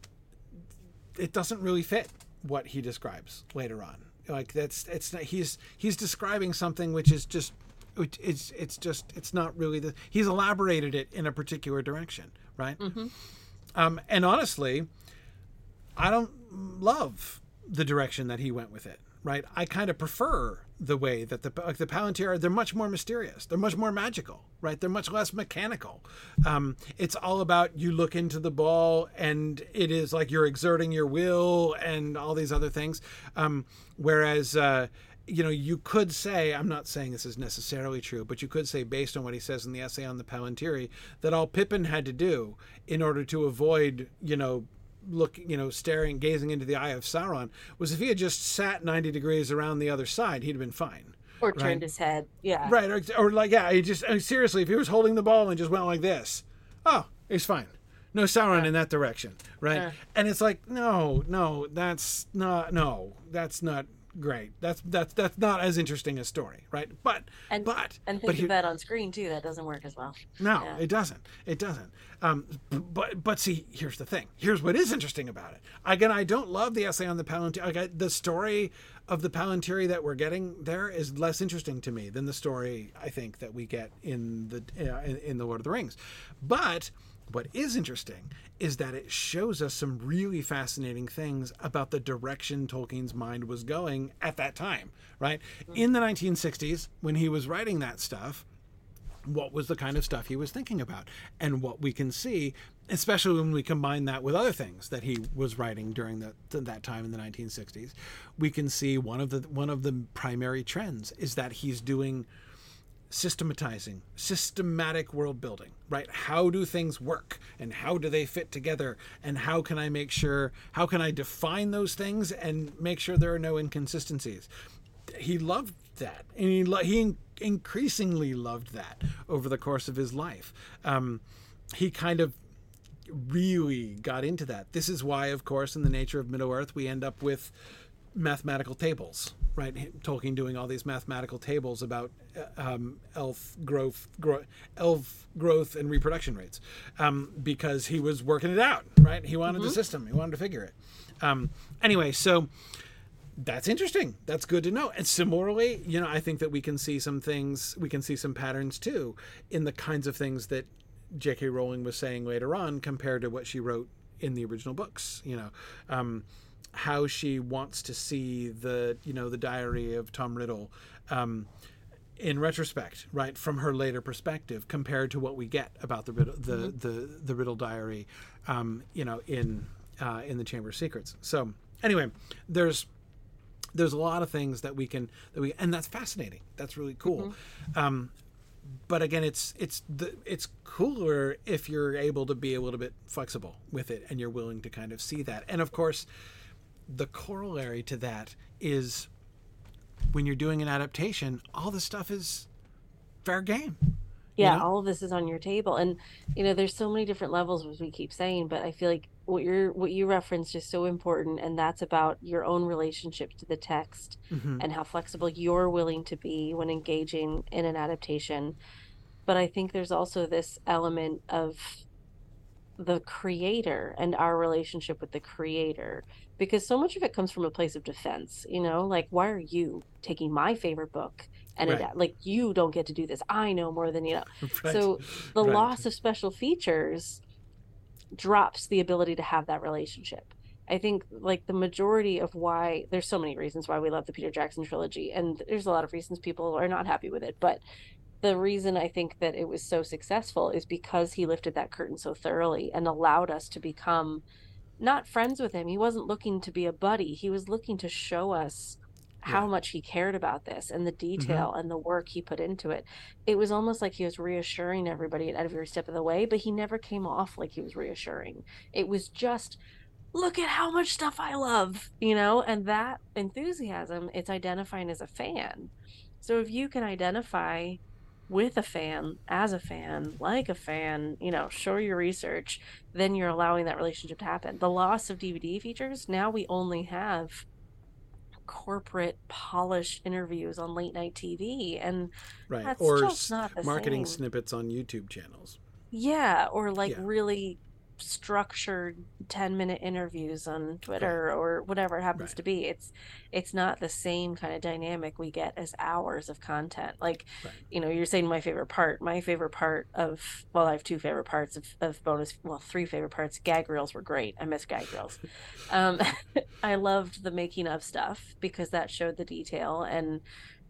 it doesn't really fit what he describes later on. Like that's it's not he's he's describing something which is just it's it's just it's not really the he's elaborated it in a particular direction right um, and honestly I don't love the direction that he went with it. Right, I kind of prefer the way that the like the Palantir. They're much more mysterious. They're much more magical. Right, they're much less mechanical. Um, it's all about you look into the ball, and it is like you're exerting your will and all these other things. Um, whereas. Uh, you know, you could say, I'm not saying this is necessarily true, but you could say, based on what he says in the essay on the Palantiri, that all Pippin had to do in order to avoid, you know, look, you know, staring, gazing into the eye of Sauron, was if he had just sat 90 degrees around the other side, he'd have been fine. Or turned his head. Yeah. Right. Or, or like, yeah, he just, I mean, seriously, if he was holding the ball and just went like this, oh, he's fine. No Sauron in that direction. Right. Uh. And it's like, no, no, that's not, no, that's not great. That's, that's, that's not as interesting a story. Right. But, And but, and but think he- of that on screen too. That doesn't work as well. no, Yeah. it doesn't. It doesn't. Um, but but see, here's the thing. Here's what is interesting about it. Again, I don't love the essay on the Palantiri. Like, I- the story of the Palantiri that we're getting there is less interesting to me than the story I think that we get in the uh, in, in the Lord of the Rings. But what is interesting is that it shows us some really fascinating things about the direction Tolkien's mind was going at that time. Right in the 1960s, when he was writing that stuff what was the kind of stuff he was thinking about and what we can see especially when we combine that with other things that he was writing during that that time in the 1960s, we can see one of the one of the primary trends is that he's doing systematizing, systematic world building, right? How do things work and how do they fit together and how can I make sure how can I define those things and make sure there are no inconsistencies? He loved that, and he lo- he increasingly loved that over the course of his life. Um, he kind of really got into that. This is why, of course, in the nature of Middle Earth, we end up with mathematical tables, right? Tolkien doing all these mathematical tables about uh, um, elf growth, gro- elf growth and reproduction rates, um, because he was working it out, right? He wanted mm-hmm. the system, he wanted to figure it. Um, anyway, so that's interesting. That's good to know. And similarly, you know, I think that we can see some things, we can see some patterns too in the kinds of things that J.K. Rowling was saying later on compared to what she wrote in the original books. You know, um, how she wants to see the you know the diary of Tom Riddle. Um, in retrospect, right, from her later perspective, compared to what we get about the Riddle, the, mm-hmm. the, the Riddle diary, um, you know, in uh, in the Chamber of Secrets. So anyway, there's there's a lot of things that we can that we and that's fascinating. That's really cool. Mm-hmm. Um, but again, it's it's the it's cooler if you're able to be a little bit flexible with it and you're willing to kind of see that. And of course, the corollary to that is when you're doing an adaptation, all the stuff is fair game. Yeah, you know? all of this is on your table, and you know, there's so many different levels as we keep saying. But I feel like what you're what you referenced is so important and that's about your own relationship to the text mm-hmm. and how flexible you're willing to be when engaging in an adaptation but i think there's also this element of the creator and our relationship with the creator because so much of it comes from a place of defense you know like why are you taking my favorite book and right. it, like you don't get to do this i know more than you know right. so the right. loss of special features drops the ability to have that relationship. I think like the majority of why there's so many reasons why we love the Peter Jackson trilogy, and there's a lot of reasons people are not happy with it. But the reason I think that it was so successful is because he lifted that curtain so thoroughly and allowed us to become not friends with him. He wasn't looking to be a buddy. He was looking to show us how yeah. much he cared about this and the detail mm-hmm. and the work he put into it. It was almost like he was reassuring everybody at every step of the way, but he never came off like he was reassuring. It was just, look at how much stuff I love, you know, and that enthusiasm, it's identifying as a fan. So if you can identify with a fan, as a fan, like a fan, you know, show your research, then you're allowing that relationship to happen. The loss of DVD features, now we only have corporate polished interviews on late night TV and right or marketing same. snippets on YouTube channels. Yeah, or like yeah. really structured 10 minute interviews on Twitter right. or whatever it happens right. to be. It's it's not the same kind of dynamic we get as hours of content. Like, right. you know, you're saying my favorite part. My favorite part of well, I have two favorite parts of, of bonus well, three favorite parts. Gag reels were great. I miss gag reels. um I loved the making of stuff because that showed the detail and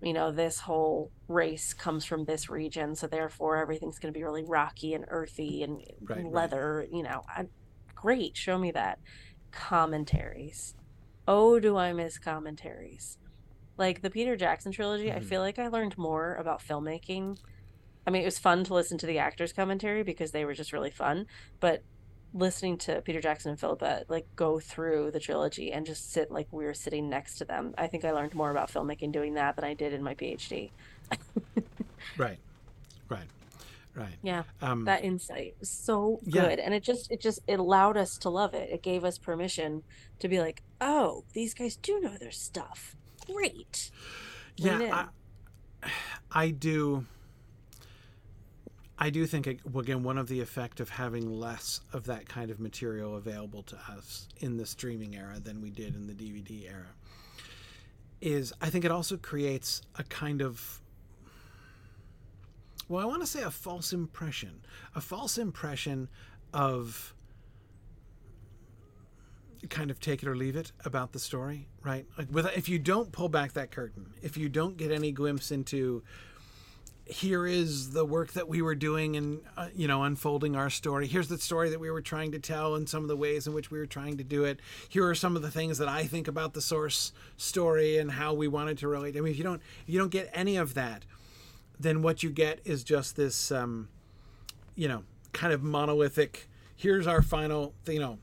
you know, this whole race comes from this region, so therefore everything's going to be really rocky and earthy and right, leather. Right. You know, I, great, show me that. Commentaries. Oh, do I miss commentaries? Like the Peter Jackson trilogy, mm-hmm. I feel like I learned more about filmmaking. I mean, it was fun to listen to the actors' commentary because they were just really fun, but listening to Peter Jackson and Philippa like go through the trilogy and just sit like we were sitting next to them. I think I learned more about filmmaking doing that than I did in my PhD. right. Right. Right. Yeah. Um, that insight was so good. Yeah. And it just it just it allowed us to love it. It gave us permission to be like, "Oh, these guys do know their stuff. Great." Yeah. I, I do I do think again one of the effect of having less of that kind of material available to us in the streaming era than we did in the DVD era is I think it also creates a kind of well I want to say a false impression a false impression of kind of take it or leave it about the story right? Like with if you don't pull back that curtain if you don't get any glimpse into here is the work that we were doing and uh, you know unfolding our story. Here's the story that we were trying to tell and some of the ways in which we were trying to do it. Here are some of the things that i think about the source story and how we wanted to relate. I mean if you don't if you don't get any of that then what you get is just this um, you know kind of monolithic here's our final you know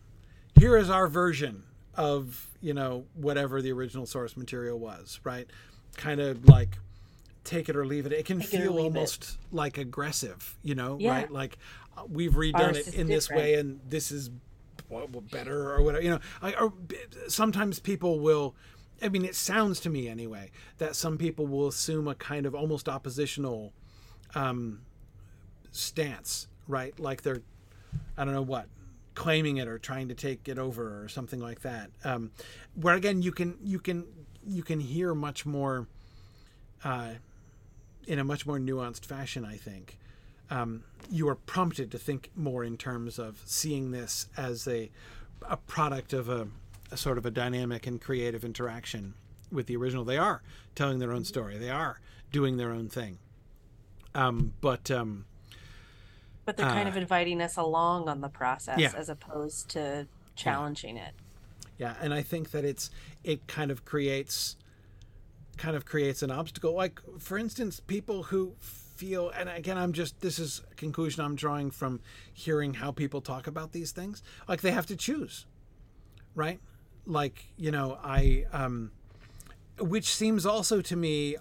here is our version of you know whatever the original source material was right? Kind of like take it or leave it. It can Take feel leave it. almost like aggressive, you know, Yeah. right? Like uh, we've redone Ours it in this different. way, and this is better or whatever. You know, I, or sometimes people will. I mean, it sounds to me anyway that some people will assume a kind of almost oppositional um, stance, right? Like they're, I don't know what, claiming it or trying to take it over or something like that. Um, where again, you can you can you can hear much more, uh, in a much more nuanced fashion. I think um, you are prompted to think more in terms of seeing this as a a product of a, a sort of a dynamic and creative interaction with the original. They are telling their own story. They are doing their own thing. Um, but um, But they're kind Uh, of inviting us along on the process Yeah. as opposed to challenging it. yeah, and I think that it's it kind of creates kind of creates an obstacle. Like for instance, people who feel and again I'm just this is a conclusion I'm drawing from hearing how people talk about these things. Like they have to choose. Right? Like, you know, I um which seems also to me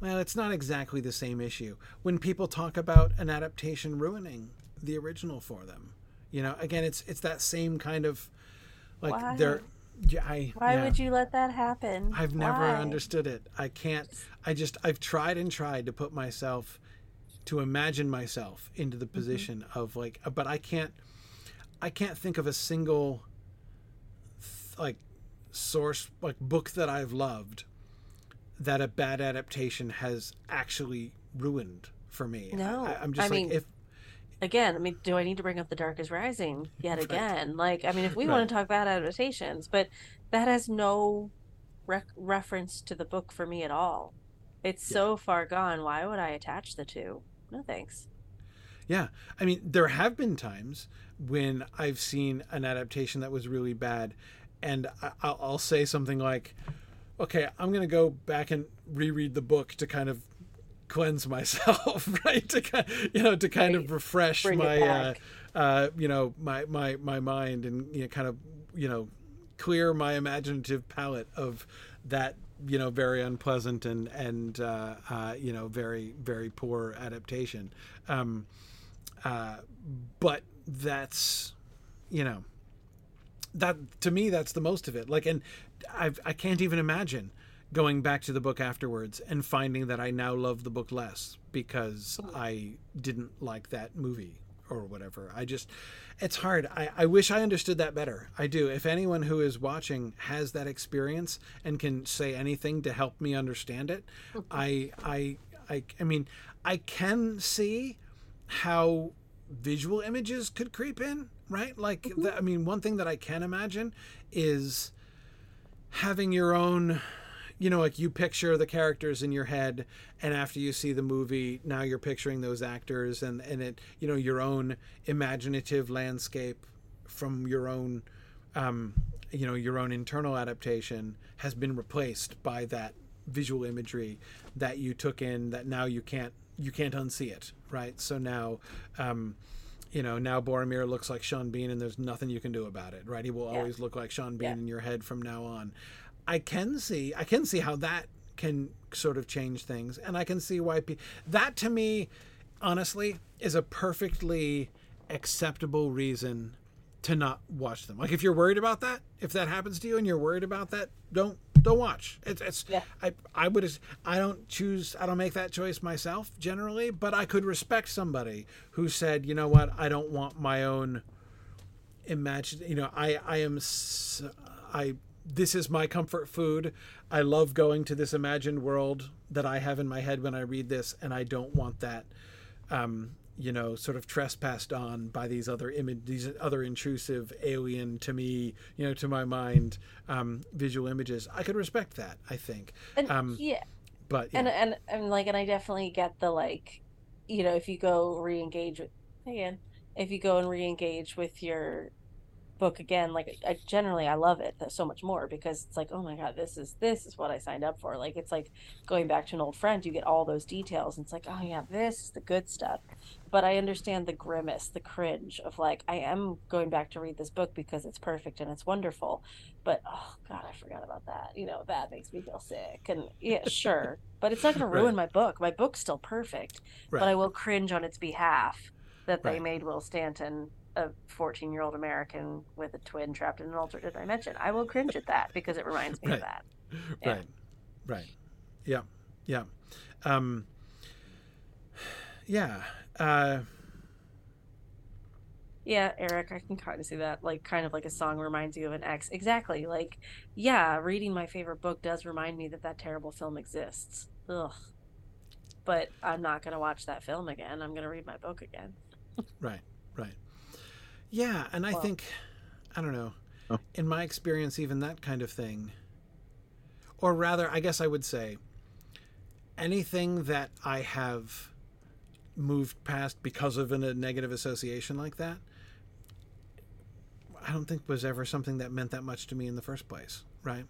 well, it's not exactly the same issue. When people talk about an adaptation ruining the original for them, you know, again, it's it's that same kind of like Why? they're. Yeah, I, Why yeah. would you let that happen? I've never Why? understood it. I can't. I just I've tried and tried to put myself to imagine myself into the Mm-hmm. position of like, but I can't. I can't think of a single th- like source like book that I've loved that a bad adaptation has actually ruined for me. No, I, I'm just I like mean, if Again, I mean, do I need to bring up The Dark is Rising yet again? Like, I mean, if we Right. want to talk about adaptations, but that has no rec- reference to the book for me at all. It's so far gone. Why would I attach the two? No thanks. Yeah, I mean, there have been times when I've seen an adaptation that was really bad, and I- I'll, I'll say something like, "Okay, I'm going to go back and reread the book to kind of cleanse myself, right? To kind, you know, to kind of refresh Bring my, uh, uh, you know, my my my mind, and you know, kind of, you know, clear my imaginative palette of that." you know very unpleasant and and uh, uh, you know very very poor adaptation um, uh, but that's you know that to me that's the most of it like and I've, i can't even imagine going back to the book afterwards and finding that i now love the book less because i didn't like that movie or whatever. I just it's hard. I, I wish i understood that better. I do. If anyone who is watching has that experience and can say anything to help me understand it i i i, I mean i can see how visual images could creep in, right? Like, mm-hmm. the, I mean, one thing that I can imagine is having your own, you know, like you picture the characters in your head, and after you see the movie, now you're picturing those actors and, and it, you know, your own imaginative landscape from your own, um, you know, your own internal adaptation has been replaced by that visual imagery that you took in that now you can't you can't unsee it right so now um you know now boromir looks like sean bean and there's nothing you can do about it right he will Yeah. always look like sean bean Yeah. in your head from now on i can see i can see how that can sort of change things and i can see why pe- that to me honestly is a perfectly acceptable reason to not watch them. Like if you're worried about that, if that happens to you and you're worried about that, don't don't watch. It's it's Yeah. I I would I don't choose I don't make that choice myself generally, but I could respect somebody who said, "You know what? I don't want my own imagine, you know, I I am s- I this is my comfort food. I love going to this imagined world that I have in my head when I read this and I don't want that um, you know, sort of trespassed on by these other image, these other intrusive, alien to me, you know, to my mind, um, visual images. I could respect that. I think. And Um, yeah, but yeah. and and and like and I definitely get the like, you know, if you go re-engage with again, if you go and re-engage with your book again, like I generally I love it uh, so much more because it's like, oh my god, this is this is what I signed up for. Like it's like going back to an old friend, you get all those details, and it's like, oh yeah, this is the good stuff. But I understand the grimace, the cringe of like, I am going back to read this book because it's perfect and it's wonderful. But oh god, I forgot about that. You know, that makes me feel sick. And yeah, sure. but it's not gonna ruin Right. my book. My book's still perfect. right. But I will cringe on its behalf that they Right. made Will Stanton a 14 year old American with a twin trapped in an alternate dimension. I will cringe at that because it reminds me Right. of that. yeah. Right. Right. Yeah. Yeah. Um, yeah. Uh, Yeah, Eric, I can kind of see that. Like, kind of like a song reminds you of an ex. Exactly. Like, yeah, reading my favorite book does remind me that that terrible film exists. Ugh. But I'm not going to watch that film again. I'm going to read my book again. right. Right. Yeah. And I Well- think, I don't know, Oh. in my experience, even that kind of thing, or rather, I guess I would say, anything that I have moved past because of an, a negative association like that, I don't think was ever something that meant that much to me in the first place. Right.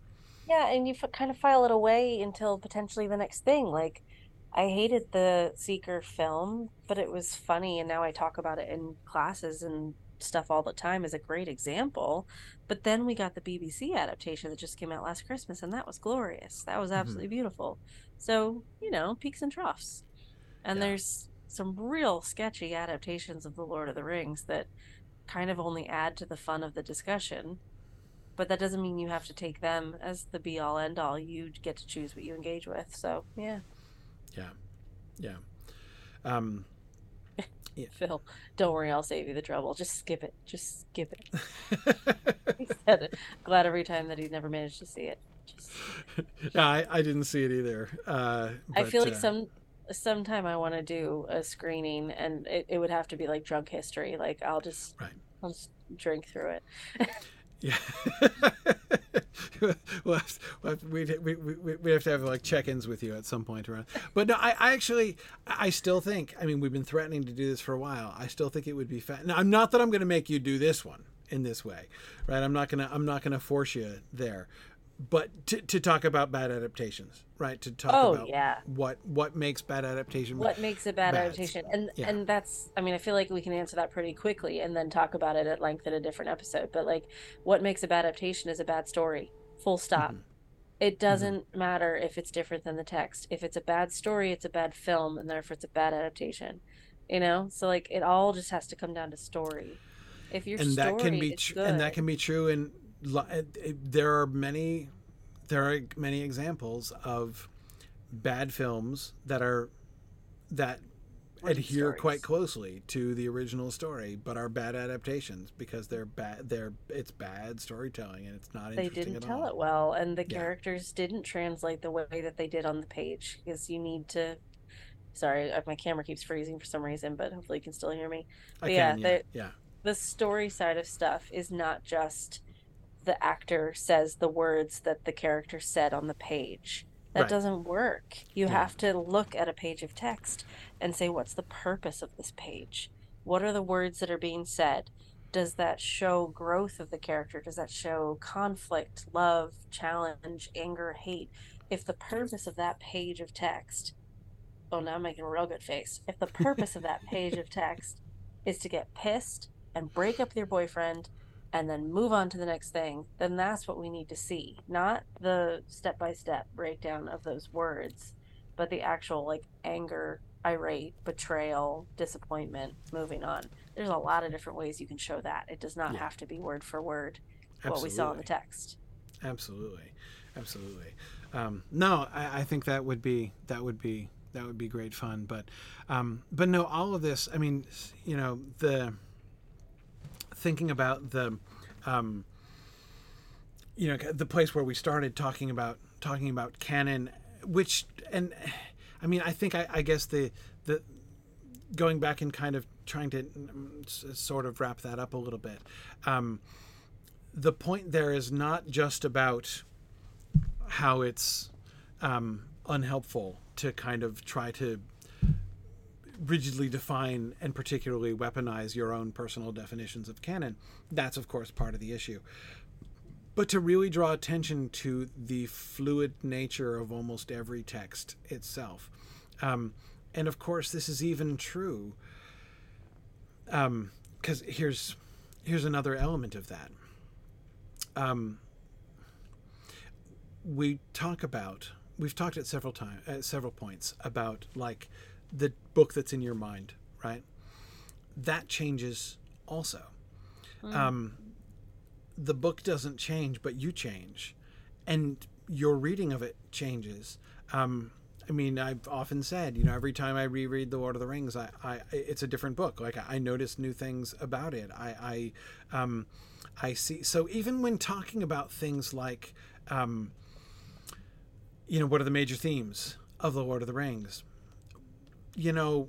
Yeah, and you f- kind of file it away until potentially the next thing. Like, I hated the Seeker film, but it was funny, and now I talk about it in classes and stuff all the time is a great example. But then we got the BBC adaptation that just came out last Christmas, and that was glorious. That was absolutely beautiful. So, you know, peaks and troughs. And Yeah. there's some real sketchy adaptations of The Lord of the Rings that kind of only add to the fun of the discussion but that doesn't mean you have to take them as the be all end all. You get to choose what you engage with. So yeah, Yeah. Yeah. Um, Phil, don't worry, I'll save you the trouble. Just skip it. Just skip it. He said it. Glad every time that he never managed to see it. Just, yeah, I, I didn't see it either. Uh, I feel like uh, some sometime I want to do a screening, and it, it would have to be like drug history. Like I'll just Right. I'll just drink through it. Yeah. well, we'd, we, we, we have to have like check-ins with you at some point around. But no, I, I actually, I still think. I mean, we've been threatening to do this for a while. I still think it would be fat. Now, I'm not that I'm going to make you do this one in this way, right? I'm not gonna, I'm not gonna force you there. But to, to talk about bad adaptations, right? To talk Oh, about yeah. what what makes bad adaptation. What makes a bad Bad. adaptation? And Yeah. and that's I mean, I feel like we can answer that pretty quickly and then talk about it at length in a different episode. But like what makes a bad adaptation is a bad story. Full stop. Mhm. It doesn't matter if it's different than the text. If it's a bad story, it's a bad film and therefore it's a bad adaptation. You know? So like it all just has to come down to story. If your and story that can be tr- good, and that can be true in lo- it- it- there are many there are many examples of bad films that are that Great adhere quite closely to the original story but are bad adaptations because they're bad they're it's bad storytelling and it's not they didn't at tell all. it well and the Yeah. characters didn't translate the way that they did on the page because you need to sorry uh, my camera keeps freezing for some reason but hopefully you can still hear me I yeah, can, yeah, yeah. the story side of stuff is not just the actor says the words that the character said on the page. That Right. doesn't work. You Yeah. have to look at a page of text and say what's the purpose of this page? What are the words that are being said? Does that show growth of the character? Does that show conflict love challenge anger hate? If the purpose of that page of text oh now i'm making a real good face. If the purpose of that page of text is to get pissed and break up with your boyfriend and then move on to the next thing, then that's what we need to see. Not the step by step breakdown of those words, but the actual like anger, irate, betrayal, disappointment, moving on. There's a lot of different ways you can show that. It does not Yeah. have to be word for word what we saw in the Absolutely. text. Absolutely, absolutely. Um, no, I, I think that would be that would be that would be great fun. But um, but no, all of this. I mean, you know, the thinking about the, um, you know, the place where we started talking about talking about canon, which and I mean, I think I, I guess the the going back and kind of trying to sort of wrap that up a little bit. Um, the point there is not just about how it's um, unhelpful to kind of try to rigidly define and particularly weaponize your own personal definitions of canon. That's, of course, part of the issue. But to really draw attention to the fluid nature of almost every text itself. Um, and of course, this is even true because um, here's here's another element of that. Um, we talk about we've talked at several times at several points about like the book that's in your mind, right? That changes also. Mm. Um, the book doesn't change, but you change, and your reading of it changes. Um, I mean, I've often said, you know, every time I reread The Lord of the Rings, I, I it's a different book. Like I notice new things about it. I, I, um, I see. So even when talking about things like, um, you know, what are the major themes of The Lord of the Rings? You know,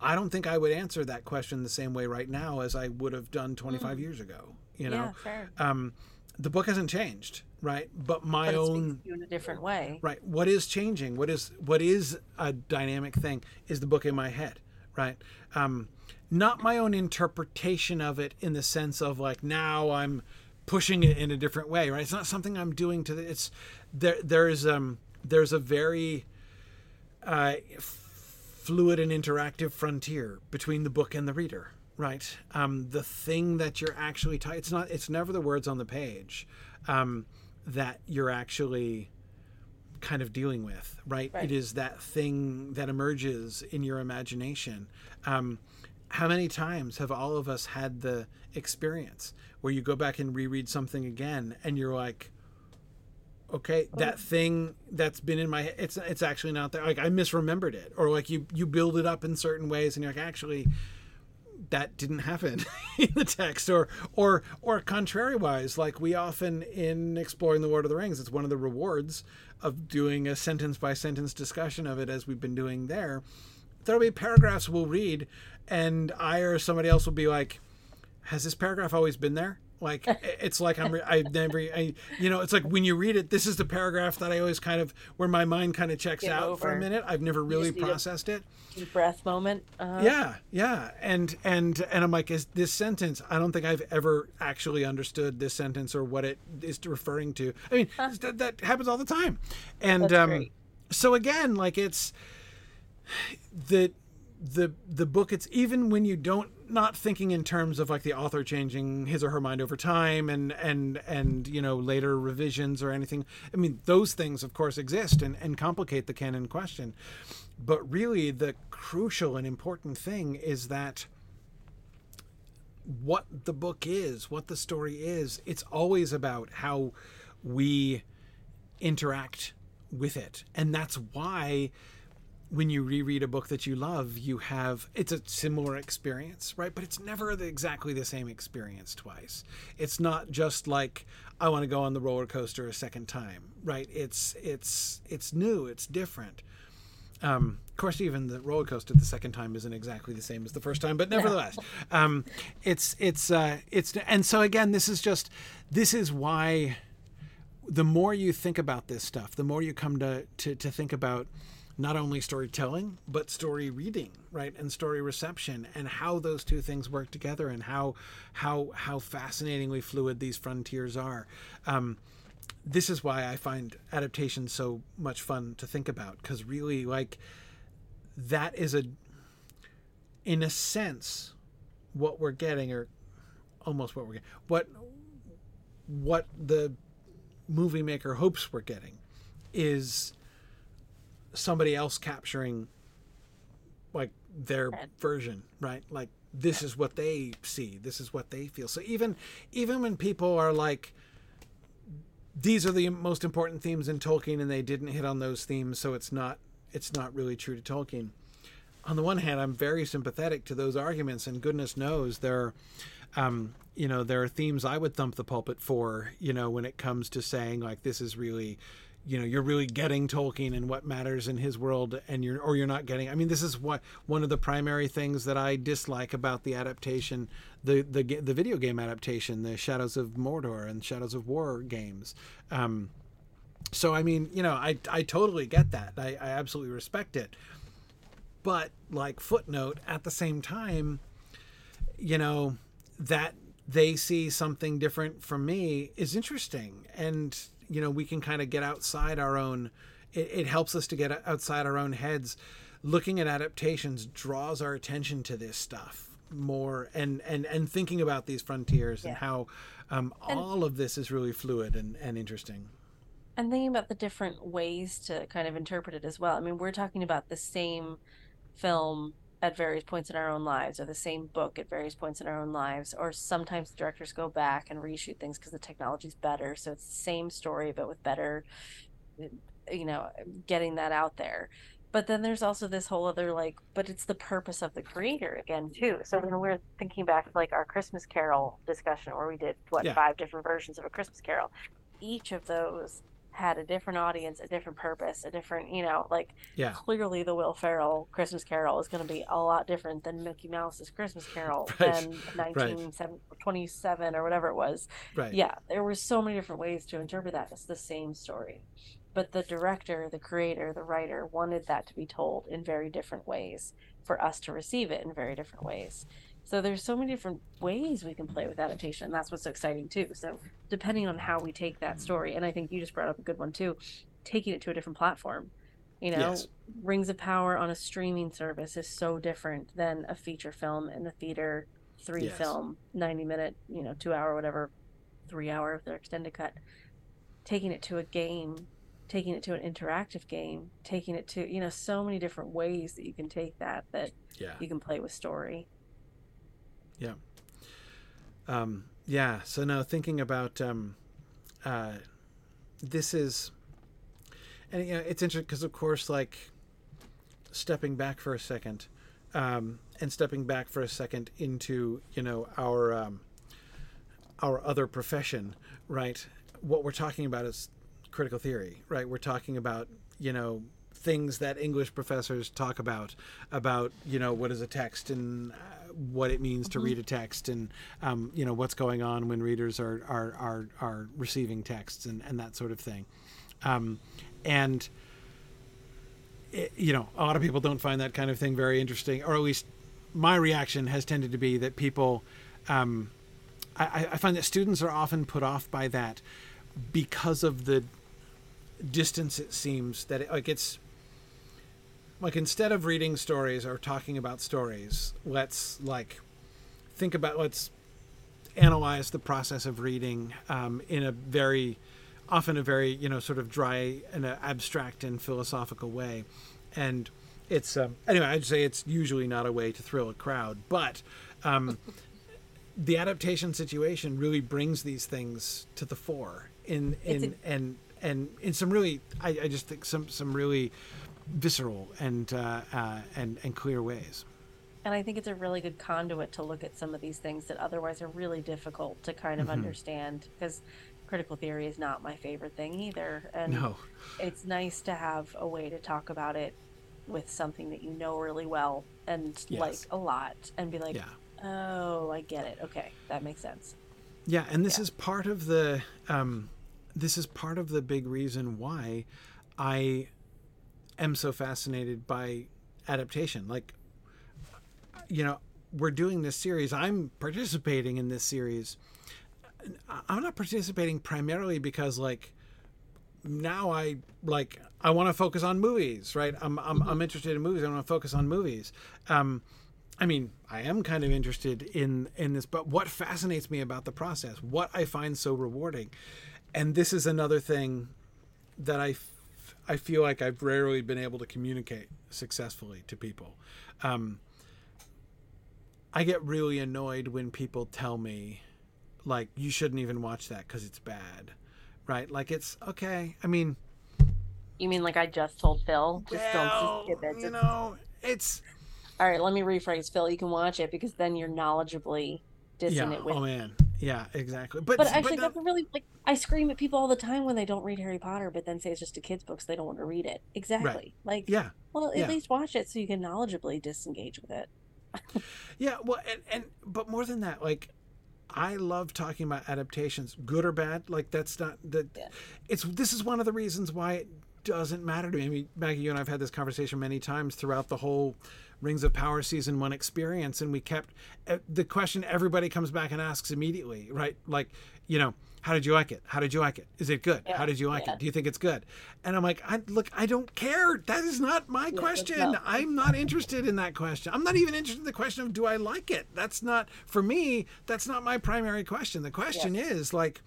I don't think I would answer that question the same way right now as I would have done 25 mm. years ago. You know, yeah. Um, the book hasn't changed right but my but own in a different way right what is changing what is what is a dynamic thing is the book in my head right um not my own interpretation of it in the sense of like now i'm pushing it in a different way right it's not something i'm doing to the it's there there's um there's a very uh fluid and interactive frontier between the book and the reader right um the thing that you're actually t- it's not it's never the words on the page um that you're actually kind of dealing with, right? right? It is that thing that emerges in your imagination. Um, how many times have all of us had the experience where you go back and reread something again and you're like, okay, oh. that oh. thing that's been in my head, it's it's actually not there. Like I misremembered it, or like you you build it up in certain ways and you're like, actually, that didn't happen in the text or or or contrariwise like we often in exploring the lord of the rings it's one of the rewards of doing a sentence by sentence discussion of it as we've been doing there there'll be paragraphs we'll read and i or somebody else will be like has this paragraph always been there like it's like I'm I never I you know it's like when you read it this is the paragraph that I always kind of where my mind kind of checks Get out over. for a minute. I've never really processed it. Deep breath moment. Uh-huh. Yeah, yeah, and and and I'm like, is this sentence? I don't think I've ever actually understood this sentence or what it is referring to. I mean, huh. that, that, happens all the time, and um, so again, like it's the the the book it's even when you don't not thinking in terms of like the author changing his or her mind over time and and and you know later revisions or anything. I mean those things of course exist and, and complicate the canon question. But really the crucial and important thing is that what the book is what the story is it's always about how we interact with it. And that's why when you reread a book that you love, you have it's a similar experience, right? But it's never the, exactly the same experience twice. It's not just like I want to go on the roller coaster a second time, right? It's it's it's new, it's different. Um, of course, even the roller coaster the second time isn't exactly the same as the first time, but nevertheless, um, it's it's uh, it's and so again, this is just this is why the more you think about this stuff, the more you come to to, to think about not only storytelling but story reading right and story reception and how those two things work together and how how how fascinatingly fluid these frontiers are. Um, this is why i find adaptation so much fun to think about because really like that is a in a sense what we're getting or almost what we're getting what what the movie maker hopes we're getting is somebody else capturing like their version, right? Like this is what they see, this is what they feel. So even even when people are like these are the most important themes in Tolkien and they didn't hit on those themes, so it's not it's not really true to Tolkien. On the one hand, I'm very sympathetic to those arguments, and goodness knows there, are, um, you know, there are themes I would thump the pulpit for, you know, when it comes to saying like this is really you know you're really getting Tolkien and what matters in his world and you're or you're not getting I mean this is what one of the primary things that I dislike about the adaptation the the the video game adaptation the Shadows of Mordor and Shadows of War games um, so I mean, you know, I I totally get that. I, I absolutely respect it. But like footnote, at the same time, you know, that they see something different from me is interesting. And, you know, we can kind of get outside our own it, it helps us to get outside our own heads. Looking at adaptations draws our attention to this stuff more and and and thinking about these frontiers Yeah. and how um, And- all of this is really fluid and, and interesting. and thinking about the different ways to kind of interpret it as well. I mean, we're talking about the same film at various points in our own lives, or the same book at various points in our own lives, or sometimes the directors go back and reshoot things because the technology's better. So it's the same story, but with better, eh, you know, getting that out there. But then there's also this whole other like, but it's the purpose of the creator again too. So when we're thinking back to like our Christmas Carol discussion where we did what Yeah. five different versions of a Christmas Carol. Each of those had a different audience, a different purpose, a different, you know, like Yeah. clearly the Will Ferrell Christmas Carol is going to be a lot different than Mickey Mouse's Christmas Carol Right, than 1927 or whatever it was. Right. Yeah, there were so many different ways to interpret that. It's the same story. But the director, the creator, the writer wanted that to be told in very different ways for us to receive it in very different ways. So there's so many different ways we can play with adaptation. And that's what's so exciting too. So depending on how we take that story, and I think you just brought up a good one too, taking it to a different platform. You know, Yes. Rings of Power on a streaming service is so different than a feature film in the theater, three Yes. film, 90 minute, you know, two hour, whatever, three hour if they're extended cut. Taking it to a game, taking it to an interactive game, taking it to, you know, so many different ways that you can take that, that Yeah. you can play with story. Um, yeah. So now thinking about um, uh, this is, and you know, it's interesting because of course, like stepping back for a second, um, and stepping back for a second into you know our um, our other profession, right? What we're talking about is critical theory, right? We're talking about you know things that English professors talk about about you know what is a text and uh, what it means to read a text and um, you know what's going on when readers are are are, are receiving texts and, and that sort of thing. Um, and it, you know a lot of people don't find that kind of thing very interesting or at least my reaction has tended to be that people um, I, I find that students are often put off by that because of the distance it seems that it, like it's like instead of reading stories or talking about stories let's like think about let's analyze the process of reading um, in a very often a very you know sort of dry and uh, abstract and philosophical way. And it's um, anyway i'd say it's usually not a way to thrill a crowd but um, the adaptation situation really brings these things to the fore in in and and in some really I, I just think some some really visceral and uh, uh, and and clear ways And I think it's a really good conduit to look at some of these things that otherwise are really difficult to kind of Mhm. understand because critical theory is not my favorite thing either. And no it's nice to have a way to talk about it with something that you know really well and Yes. like a lot and be like, yeah oh, I get it. Okay, that makes sense. Yeah, and this Yeah. is part of the um, this is part of the big reason why I am so fascinated by adaptation. Like, you know, we're doing this series. I'm participating in this series. I'm not participating primarily because like now I like I want to focus on movies, right? I'm I'm, I'm interested in movies. I want to focus on movies. Um, I mean, I am kind of interested in in this, but what fascinates me about the process, what I find so rewarding, and this is another thing that I I feel like I've rarely been able to communicate successfully to people. Um, I get really annoyed when people tell me, like, you shouldn't even watch that because it's bad, right? Like, it's okay. I mean, You mean like I just told Phil? Just well, don't skip it. you know, it's All right, let me rephrase, Phil. You can watch it because then you're knowledgeably dissing yeah. it with Oh man, yeah, exactly. But But actually, but that's a really like I scream at people all the time when they don't read Harry Potter, but then say it's just a kids' book, so they don't want to read it. Exactly. Like, yeah, well, at yeah. least watch it so you can knowledgeably disengage with it. yeah. Well, and and but more than that, like I love talking about adaptations, good or bad. Like that's not that. Yeah. It's this is one of the reasons why it doesn't matter to me. I mean, Maggie, you and I've had this conversation many times throughout the whole Rings of Power season one experience, and we kept uh, the question everybody comes back and asks immediately, right? Like, you know, how did you like it? How did you like it? Is it good? Yeah, How did you like yeah. it? Do you think it's good? And I'm like, I, look, I don't care. That is not my question. not- I'm not interested in that question. I'm not even interested in the question of do I like it. That's not for me. That's not my primary question. The question is like,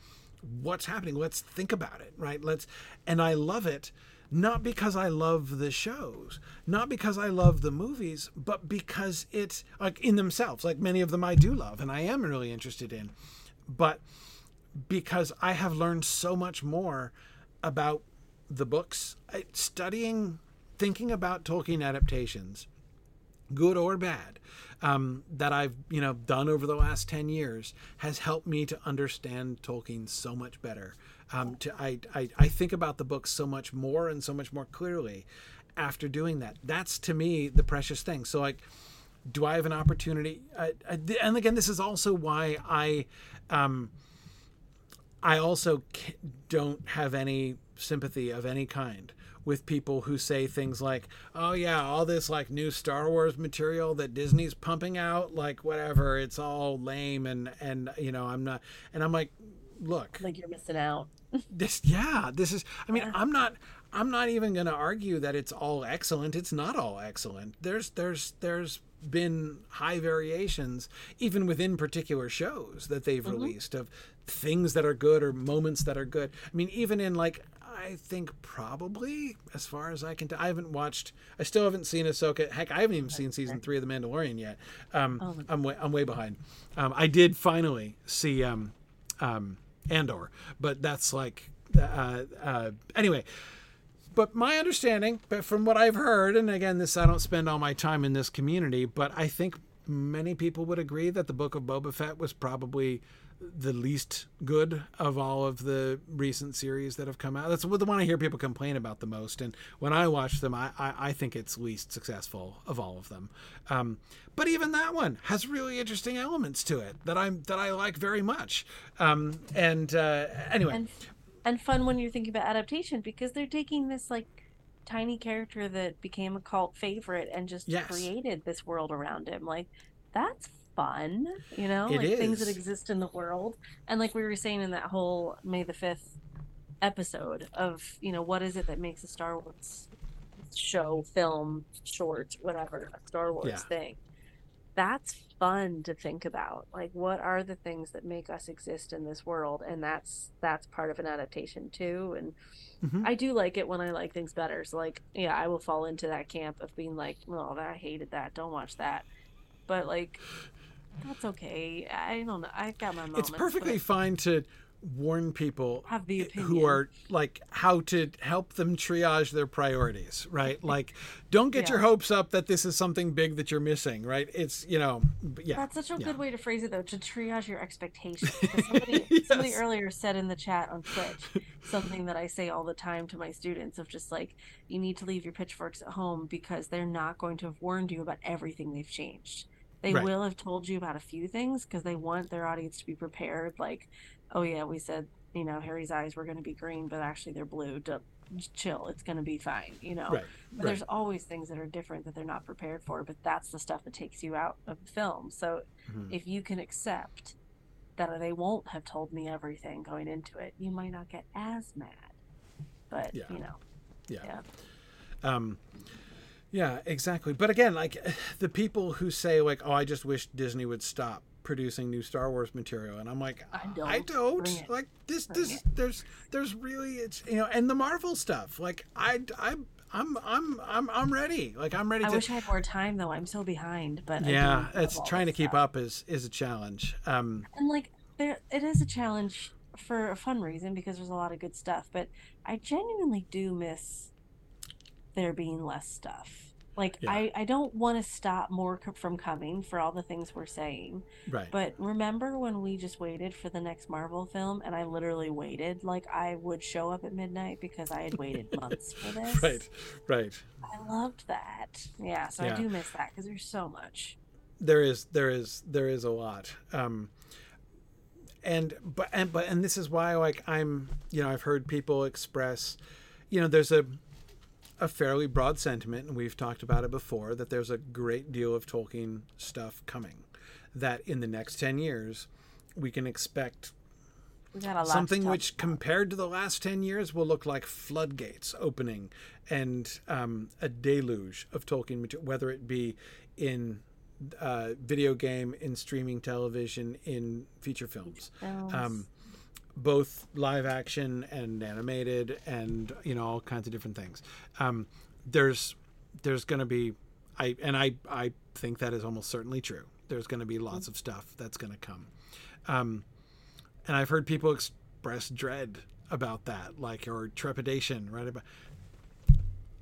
what's happening? Let's think about it, right? Let's, and I love it. Not because I love the shows, not because I love the movies, but because it's like in themselves, like many of them I do love and I am really interested in. But because I have learned so much more about the books, I- studying, thinking about Tolkien adaptations, good or bad, um, that I've you know done over the last ten years has helped me to understand Tolkien so much better. Um, to I, I I think about the book so much more and so much more clearly after doing that. That's to me the precious thing. So like do I have an opportunity? And again, this is also why I, um, I also don't have any sympathy of any kind with people who say things like, "Oh yeah, all this like new Star Wars material that Disney's pumping out, like whatever, it's all lame and and you know I'm not." And I'm like, look, Like you're missing out. This yeah this is i mean Yeah. i'm not i'm not even going to argue that it's all excellent it's not all excellent there's there's there's been high variations even within particular shows that they've released of things that are good or moments that are good i mean even in like I think probably, as far as I can tell, I haven't watched. I still haven't seen Ahsoka. Heck, I haven't even seen season three of The Mandalorian yet. Um, Oh I'm way, I'm way behind. Um, I did finally see um, um, Andor, but that's like uh, uh, anyway. But my understanding, but from what I've heard, and again, this I don't spend all my time in this community, but I think many people would agree that the Book of Boba Fett was probably the least good of all of the recent series that have come out. That's the one I hear people complain about the most. And when I watch them, I, I, I think it's least successful of all of them. Um, but even that one has really interesting elements to it that I'm that I like very much. Um, and uh, anyway, and and fun when you're thinking about adaptation because they're taking this like tiny character that became a cult favorite and just Yes. created this world around him like that's fun you know It like things that exist in the world. And like we were saying in that whole may the 5th episode of you know what is it that makes a star wars show film short whatever a star wars Yeah. thing? That's fun to think about. Like what are the things that make us exist in this world? And that's that's part of an adaptation too. And Mhm. i do like it when i like things better. So like yeah i will fall into that camp of being like well, oh i hated that. Don't watch that. But like that's okay. I don't know. I've got my moments it's perfectly but fine to warn people have the who are like how to help them triage their priorities right? Like don't get your hopes up that this is something big that you're missing right? It's you know yeah That's such a yeah. good way to phrase it, though, to triage your expectations. Somebody, somebody earlier said in the chat on Twitch something that I say all the time to my students of just like, you need to leave your pitchforks at home because they're not going to have warned you about everything they've changed. They Right. will have told you about a few things because they want their audience to be prepared. Like, oh, yeah, we said, you know, Harry's eyes were going to be green, but actually they're blue. Chill. It's going to be fine, you know? right But right there's always things that are different that they're not prepared for, but that's the stuff that takes you out of the film. So Mhm. if you can accept that they won't have told me everything going into it, you might not get as mad. But Yeah. you know, yeah yeah. um yeah exactly but again like the people who say like oh i just wish disney would stop producing new star wars material and i'm like I don't. I don't like this. Bring This there's there's really it's you know and the Marvel stuff like I I I'm I'm I'm I'm ready. Like I'm ready I to. wish I had more time though. I'm so behind. But yeah, it's trying to keep stuff. up is is a challenge. Um, And like there, it is a challenge for a fun reason because there's a lot of good stuff. But I genuinely do miss there being less stuff. Like Yeah. I, I don't want to stop more co- from coming for all the things we're saying. right. But remember when we just waited for the next Marvel film and I literally waited? Like I would show up at midnight because I had waited months for this. right. Right. I loved that. Yeah, so Yeah. I do miss that because there's so much. There is there is there is a lot. Um, and but and but and this is why like I'm you know I've heard people express you know there's a a fairly broad sentiment and we've talked about it before that there's a great deal of Tolkien stuff coming that in the next 10 years we can expect We a lot something which about. compared to the last 10 years will look like floodgates opening and um, a deluge of tolkien material whether it be in uh, video game in streaming television in feature films Films. um, both live action and animated and you know all kinds of different things. Um, there's there's going to be i and i i think that is almost certainly true. There's going to be lots of stuff that's going to come. Um, and i've heard people express dread about that like or trepidation right about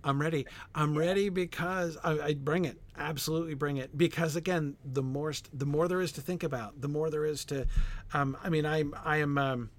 i'm ready. I'm ready because I, I bring it. Absolutely bring it. Because again the more the more there is to think about the more there is to um, i mean i'm i am um,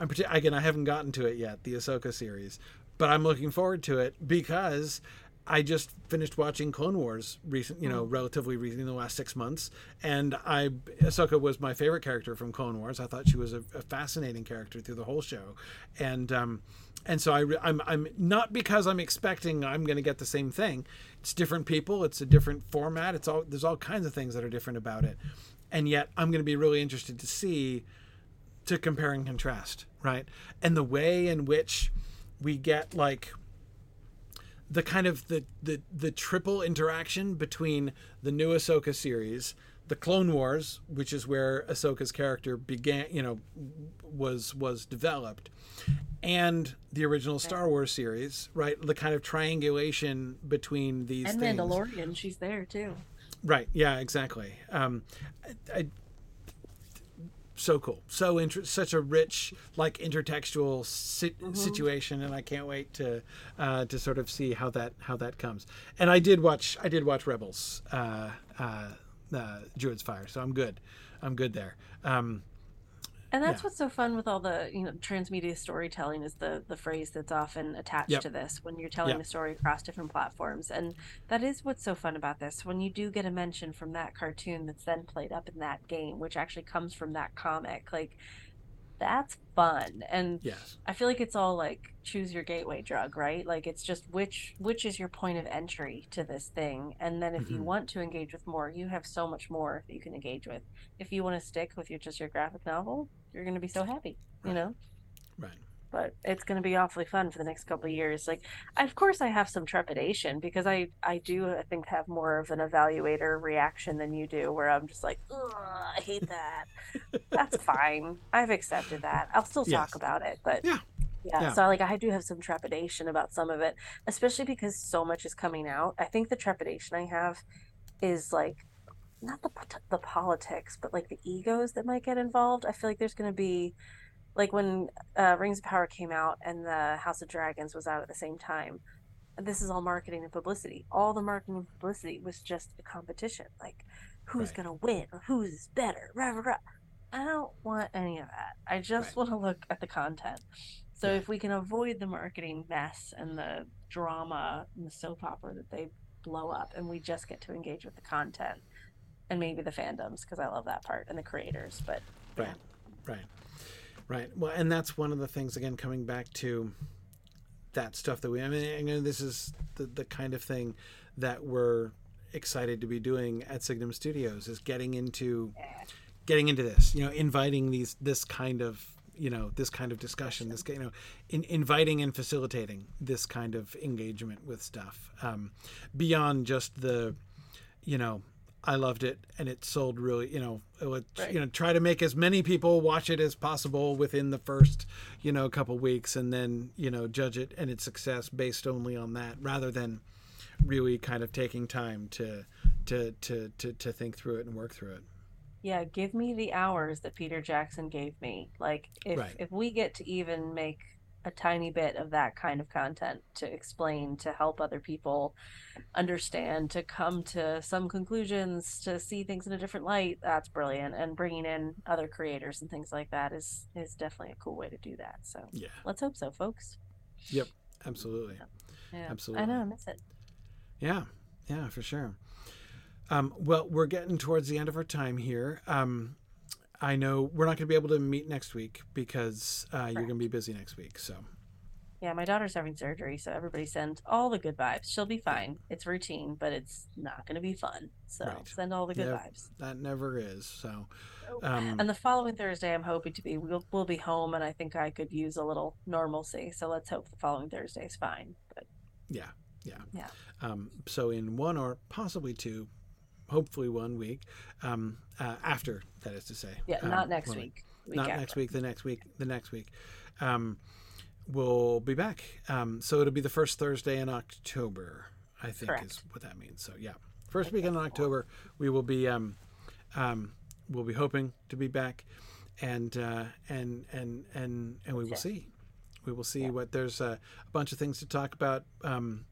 i'm again i haven't gotten to it yet the ahsoka series but i'm looking forward to it because I just finished watching Clone Wars recent, you know, relatively recently in the last six months, and I Ahsoka was my favorite character from Clone Wars. I thought she was a, a fascinating character through the whole show, and um, and so I I'm I'm not because I'm expecting I'm going to get the same thing. It's different people. It's a different format. It's all there's all kinds of things that are different about it, and yet I'm going to be really interested to see to compare and contrast, right? And the way in which we get like the kind of the, the the triple interaction between the new Ahsoka series, the Clone Wars, which is where Ahsoka's character began, you know, was was developed, and the original Star Wars series, right? The kind of triangulation between these and things. Mandalorian, she's there too. Right. Yeah. Exactly. Um, I, I, so cool. So inter- such a rich, like intertextual si- situation, and I can't wait to uh, to sort of see how that how that comes. And I did watch I did watch Rebels, uh, uh, uh, Druid's Fire, so I'm good. I'm good there. Um, And that's Yeah. what's so fun with all the you know transmedia storytelling is the the phrase that's often attached Yep. to this when you're telling Yep. the story across different platforms. And that is what's so fun about this. When you do get a mention from that cartoon that's then played up in that game, which actually comes from that comic, like that's fun. And yes. I feel like it's all like choose your gateway drug, right? Like it's just which which is your point of entry to this thing, and then if you Mhm. want to engage with more, you have so much more that you can engage with. If you want to stick with your just your graphic novel, you're going to be so happy, you Right. know. Right. But it's going to be awfully fun for the next couple of years. Like, of course, I have some trepidation because I I do I think have more of an evaluator reaction than you do, where I'm just like, I hate that. That's fine. I've accepted that. I'll still Yes. talk about it, but Yeah. yeah, Yeah. so like I do have some trepidation about some of it, especially because so much is coming out. I think the trepidation I have is like not the the politics, but like the egos that might get involved. I feel like there's going to be like when uh, Rings of Power came out and the House of Dragons was out at the same time. This is all marketing and publicity. All the marketing and publicity was just a competition. Like who's Right. going to win or who's better. Rah, rah, rah. I don't want any of that. I just Right. want to look at the content. So Yeah. if we can avoid the marketing mess and the drama and the soap opera that they blow up, and we just get to engage with the content and maybe the fandoms because I love that part and the creators. But Right. Right. Right. Well, and that's one of the things again coming back to that stuff that we. I mean, this is the the kind of thing that we're excited to be doing at Signum Studios is getting into getting into this. You know, inviting these this kind of you know this kind of discussion this you know in, inviting and facilitating this kind of engagement with stuff um, beyond just the you know I loved it and it sold really you know it would, Right. you know try to make as many people watch it as possible within the first you know couple weeks and then you know judge it and its success based only on that rather than really kind of taking time to to to to, to think through it and work through it yeah, give me the hours that Peter Jackson gave me. Like if Right. if we get to even make a tiny bit of that kind of content to explain to help other people understand to come to some conclusions to see things in a different light. That's brilliant. And bringing in other creators and things like that is is definitely a cool way to do that. So yeah. let's hope so folks. Yep. Absolutely. Yeah. Absolutely. i know. I miss it. Yeah, yeah, for sure. Um, well, we're getting towards the end of our time here. Um, I know we're not going to be able to meet next week because uh, you're going to be busy next week. So Yeah, my daughter's having surgery, so everybody send all the good vibes. She'll be fine. It's routine, but it's not going to be fun. So Right. send all the good vibes. that never is. So um, And the following Thursday, I'm hoping to be we'll, we'll be home, and I think I could use a little normalcy. So let's hope the following Thursday is fine. But yeah, yeah, Yeah. Um, so in one or possibly two, hopefully one week um, uh, after that is to say. yeah, um, not next week. week not after. next week. The next week. The next week. Um, we'll be back. Um, so it'll be the first Thursday in October. I think is what that means. So yeah, first weekend in October we will be. Um, um, we'll be hoping to be back, and uh, and and and and we will Sure. see. We will see what there's a, a bunch of things to talk about. Um,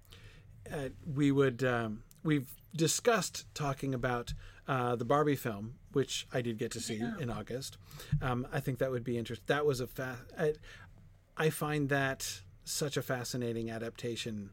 uh, we would um, we've discussed talking about uh, the Barbie film, which I did get to see in August. Um, I think that would be interesting. That was a fa- I, I find that such a fascinating adaptation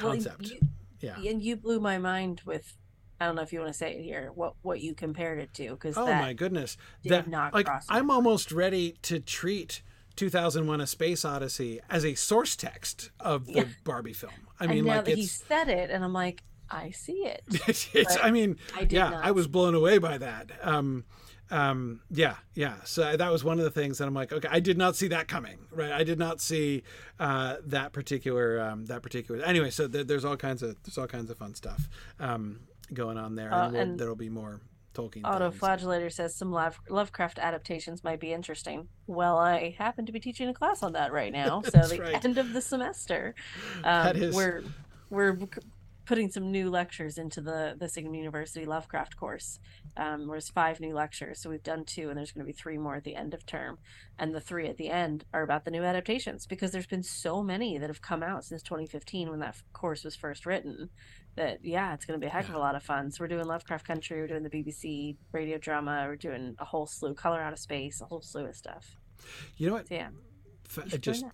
Well, concept. you- yeah. and you blew my mind with. I don't know if you want to say it here. What what you compared it to? Because Oh my goodness! That not like I'm almost ready to treat 2001: A Space Odyssey as a source text of the Yeah. Barbie film. I and mean, now like that he said it, and I'm like, I see it. it's, but I mean, I yeah, not. I was blown away by that. Um, um, yeah, yeah. So that was one of the things that I'm like, okay, I did not see that coming, right? I did not see uh, that particular um, that particular. Anyway, so there, there's all kinds of there's all kinds of fun stuff um, going on there, Uh, and, we'll, and there'll be more Tolkien. things. Autoflagellator says some Love, Lovecraft adaptations might be interesting. Well, I happen to be teaching a class on that right now, so the right. end of the semester, um, is- we're we're putting some new lectures into the the Signum University Lovecraft course. Um, there's five new lectures, so we've done two, and there's going to be three more at the end of term. And the three at the end are about the new adaptations because there's been so many that have come out since 2015 when that course was first written. That yeah, it's going to be a heck of a lot of fun. So we're doing Lovecraft Country, we're doing the BBC radio drama, we're doing a whole slew, Color Out of Space, a whole slew of stuff. You know what? So yeah, you just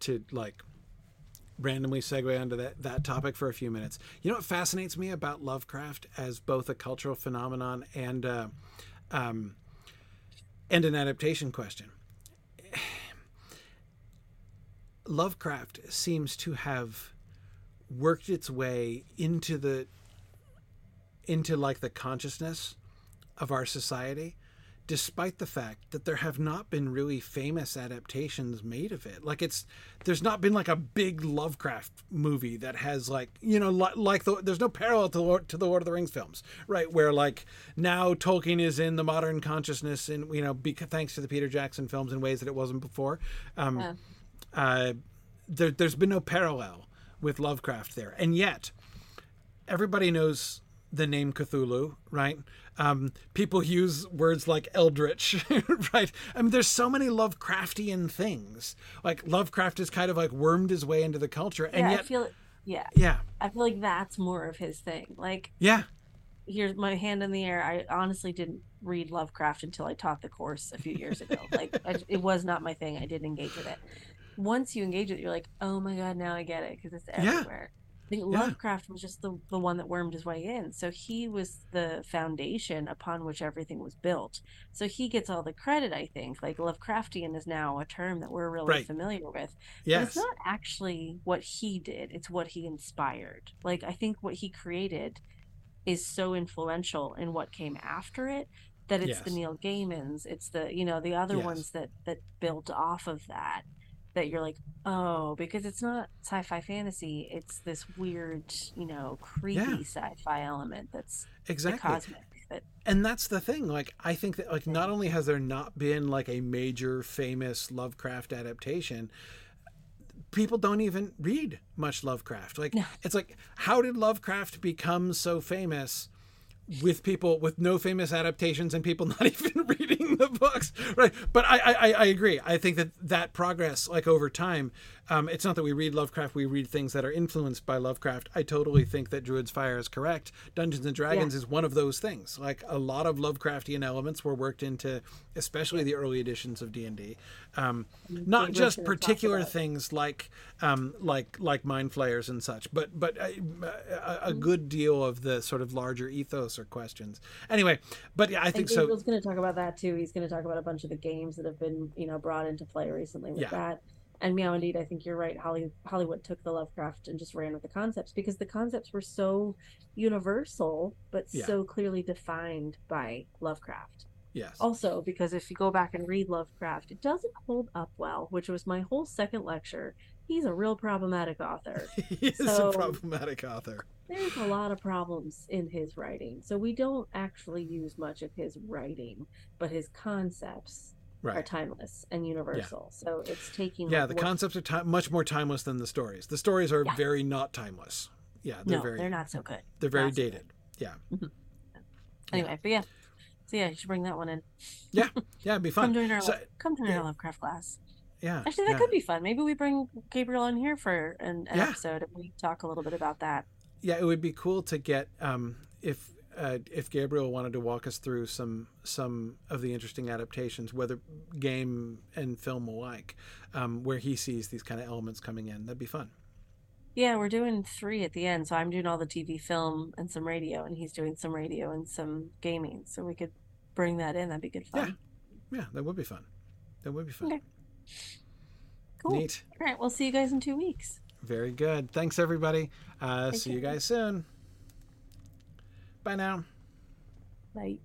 to like randomly segue onto that, that topic for a few minutes. You know what fascinates me about Lovecraft as both a cultural phenomenon and uh, um, and an adaptation question? Lovecraft seems to have worked its way into the into like the consciousness of our society despite the fact that there have not been really famous adaptations made of it like it's there's not been like a big lovecraft movie that has like you know li- like the, there's no parallel to, Lord, to the lord of the rings films right where like now tolkien is in the modern consciousness and you know because thanks to the peter jackson films in ways that it wasn't before um, Yeah. uh, there, there's been no parallel with lovecraft there and yet everybody knows the name Cthulhu, right? Um, people use words like eldritch, right? I mean, there's so many Lovecraftian things. Like Lovecraft has kind of like wormed his way into the culture, and yeah, I yet, feel yeah, yeah, I feel like that's more of his thing. Like yeah, here's my hand in the air. I honestly didn't read Lovecraft until I taught the course a few years ago. like I, it was not my thing. I didn't engage with it. Once you engage it, you're like, oh my god, now I get it because it's Yeah. everywhere. I think Yeah. Lovecraft was just the, the one that wormed his way in. So he was the foundation upon which everything was built. So he gets all the credit, I think. Like Lovecraftian is now a term that we're really Right. familiar with. But it's not actually what he did, it's what he inspired. Like, I think what he created is so influential in what came after it that it's the Neil Gaimans, it's the, you know, the other Yes. ones that, that built off of that. That you're like, oh, because it's not sci fi fantasy, it's this weird, you know, creepy Yeah. sci fi element that's exactly. cosmic. That, and that's the thing like i think that like not only has there not been like a major famous lovecraft adaptation people don't even read much lovecraft like No. it's like how did lovecraft become so famous with people with no famous adaptations and people not even reading the books right but i i, I agree i think that that progress like over time um, it's not that we read Lovecraft, we read things that are influenced by Lovecraft. I totally think that Druid's Fire is correct. Dungeons and Dragons is one of those things. Like a lot of Lovecraftian elements were worked into, especially the early editions of D and D. Um, not Gabriel's just particular things like um, like like mind flayers and such, but but a, a, Mm-hmm. a good deal of the sort of larger ethos or questions. Anyway, but yeah, I And think so. Gabriel's going to talk about that too. He's going to talk about a bunch of the games that have been, you know, brought into play recently with Yeah. that. And meow, indeed, I think you're right. Holly, Hollywood took the Lovecraft and just ran with the concepts because the concepts were so universal, but Yeah. so clearly defined by Lovecraft. Yes. Also, because if you go back and read Lovecraft, it doesn't hold up well, which was my whole second lecture. He's a real problematic author. he is so- a problematic author. There's a lot of problems in his writing. So we don't actually use much of his writing, but his concepts are timeless and universal. So it's taking Yeah, like, the what- concepts are ti much more timeless than the stories. The stories are Yeah. very not timeless. Yeah, they're no, very they're not so good. they're very not so good. dated. Mm-hmm. Yeah. Anyway, but yeah. So yeah, you should bring that one in. Yeah, yeah, it'd be fun. Come join our So- Lo- come join yeah. our Lovecraft class. Yeah. Actually, that yeah. could be fun. Maybe we bring Gabriel in here for an, an Yeah. episode and we talk a little bit about that. yeah, it would be cool to get um, if uh, if Gabriel wanted to walk us through some some of the interesting adaptations, whether game and film alike, um, where he sees these kind of elements coming in. That'd be fun. Yeah, we're doing three at the end. So I'm doing all the TV, film, and some radio, and he's doing some radio and some gaming. So we could bring that in. That'd be good fun. Yeah, Yeah, that would be fun. That would be fun. Okay. Cool. Neat. All right, we'll see you guys in two weeks. Very good. Thanks everybody. Uh, Thank see you you. guys soon. Bye now. Bye.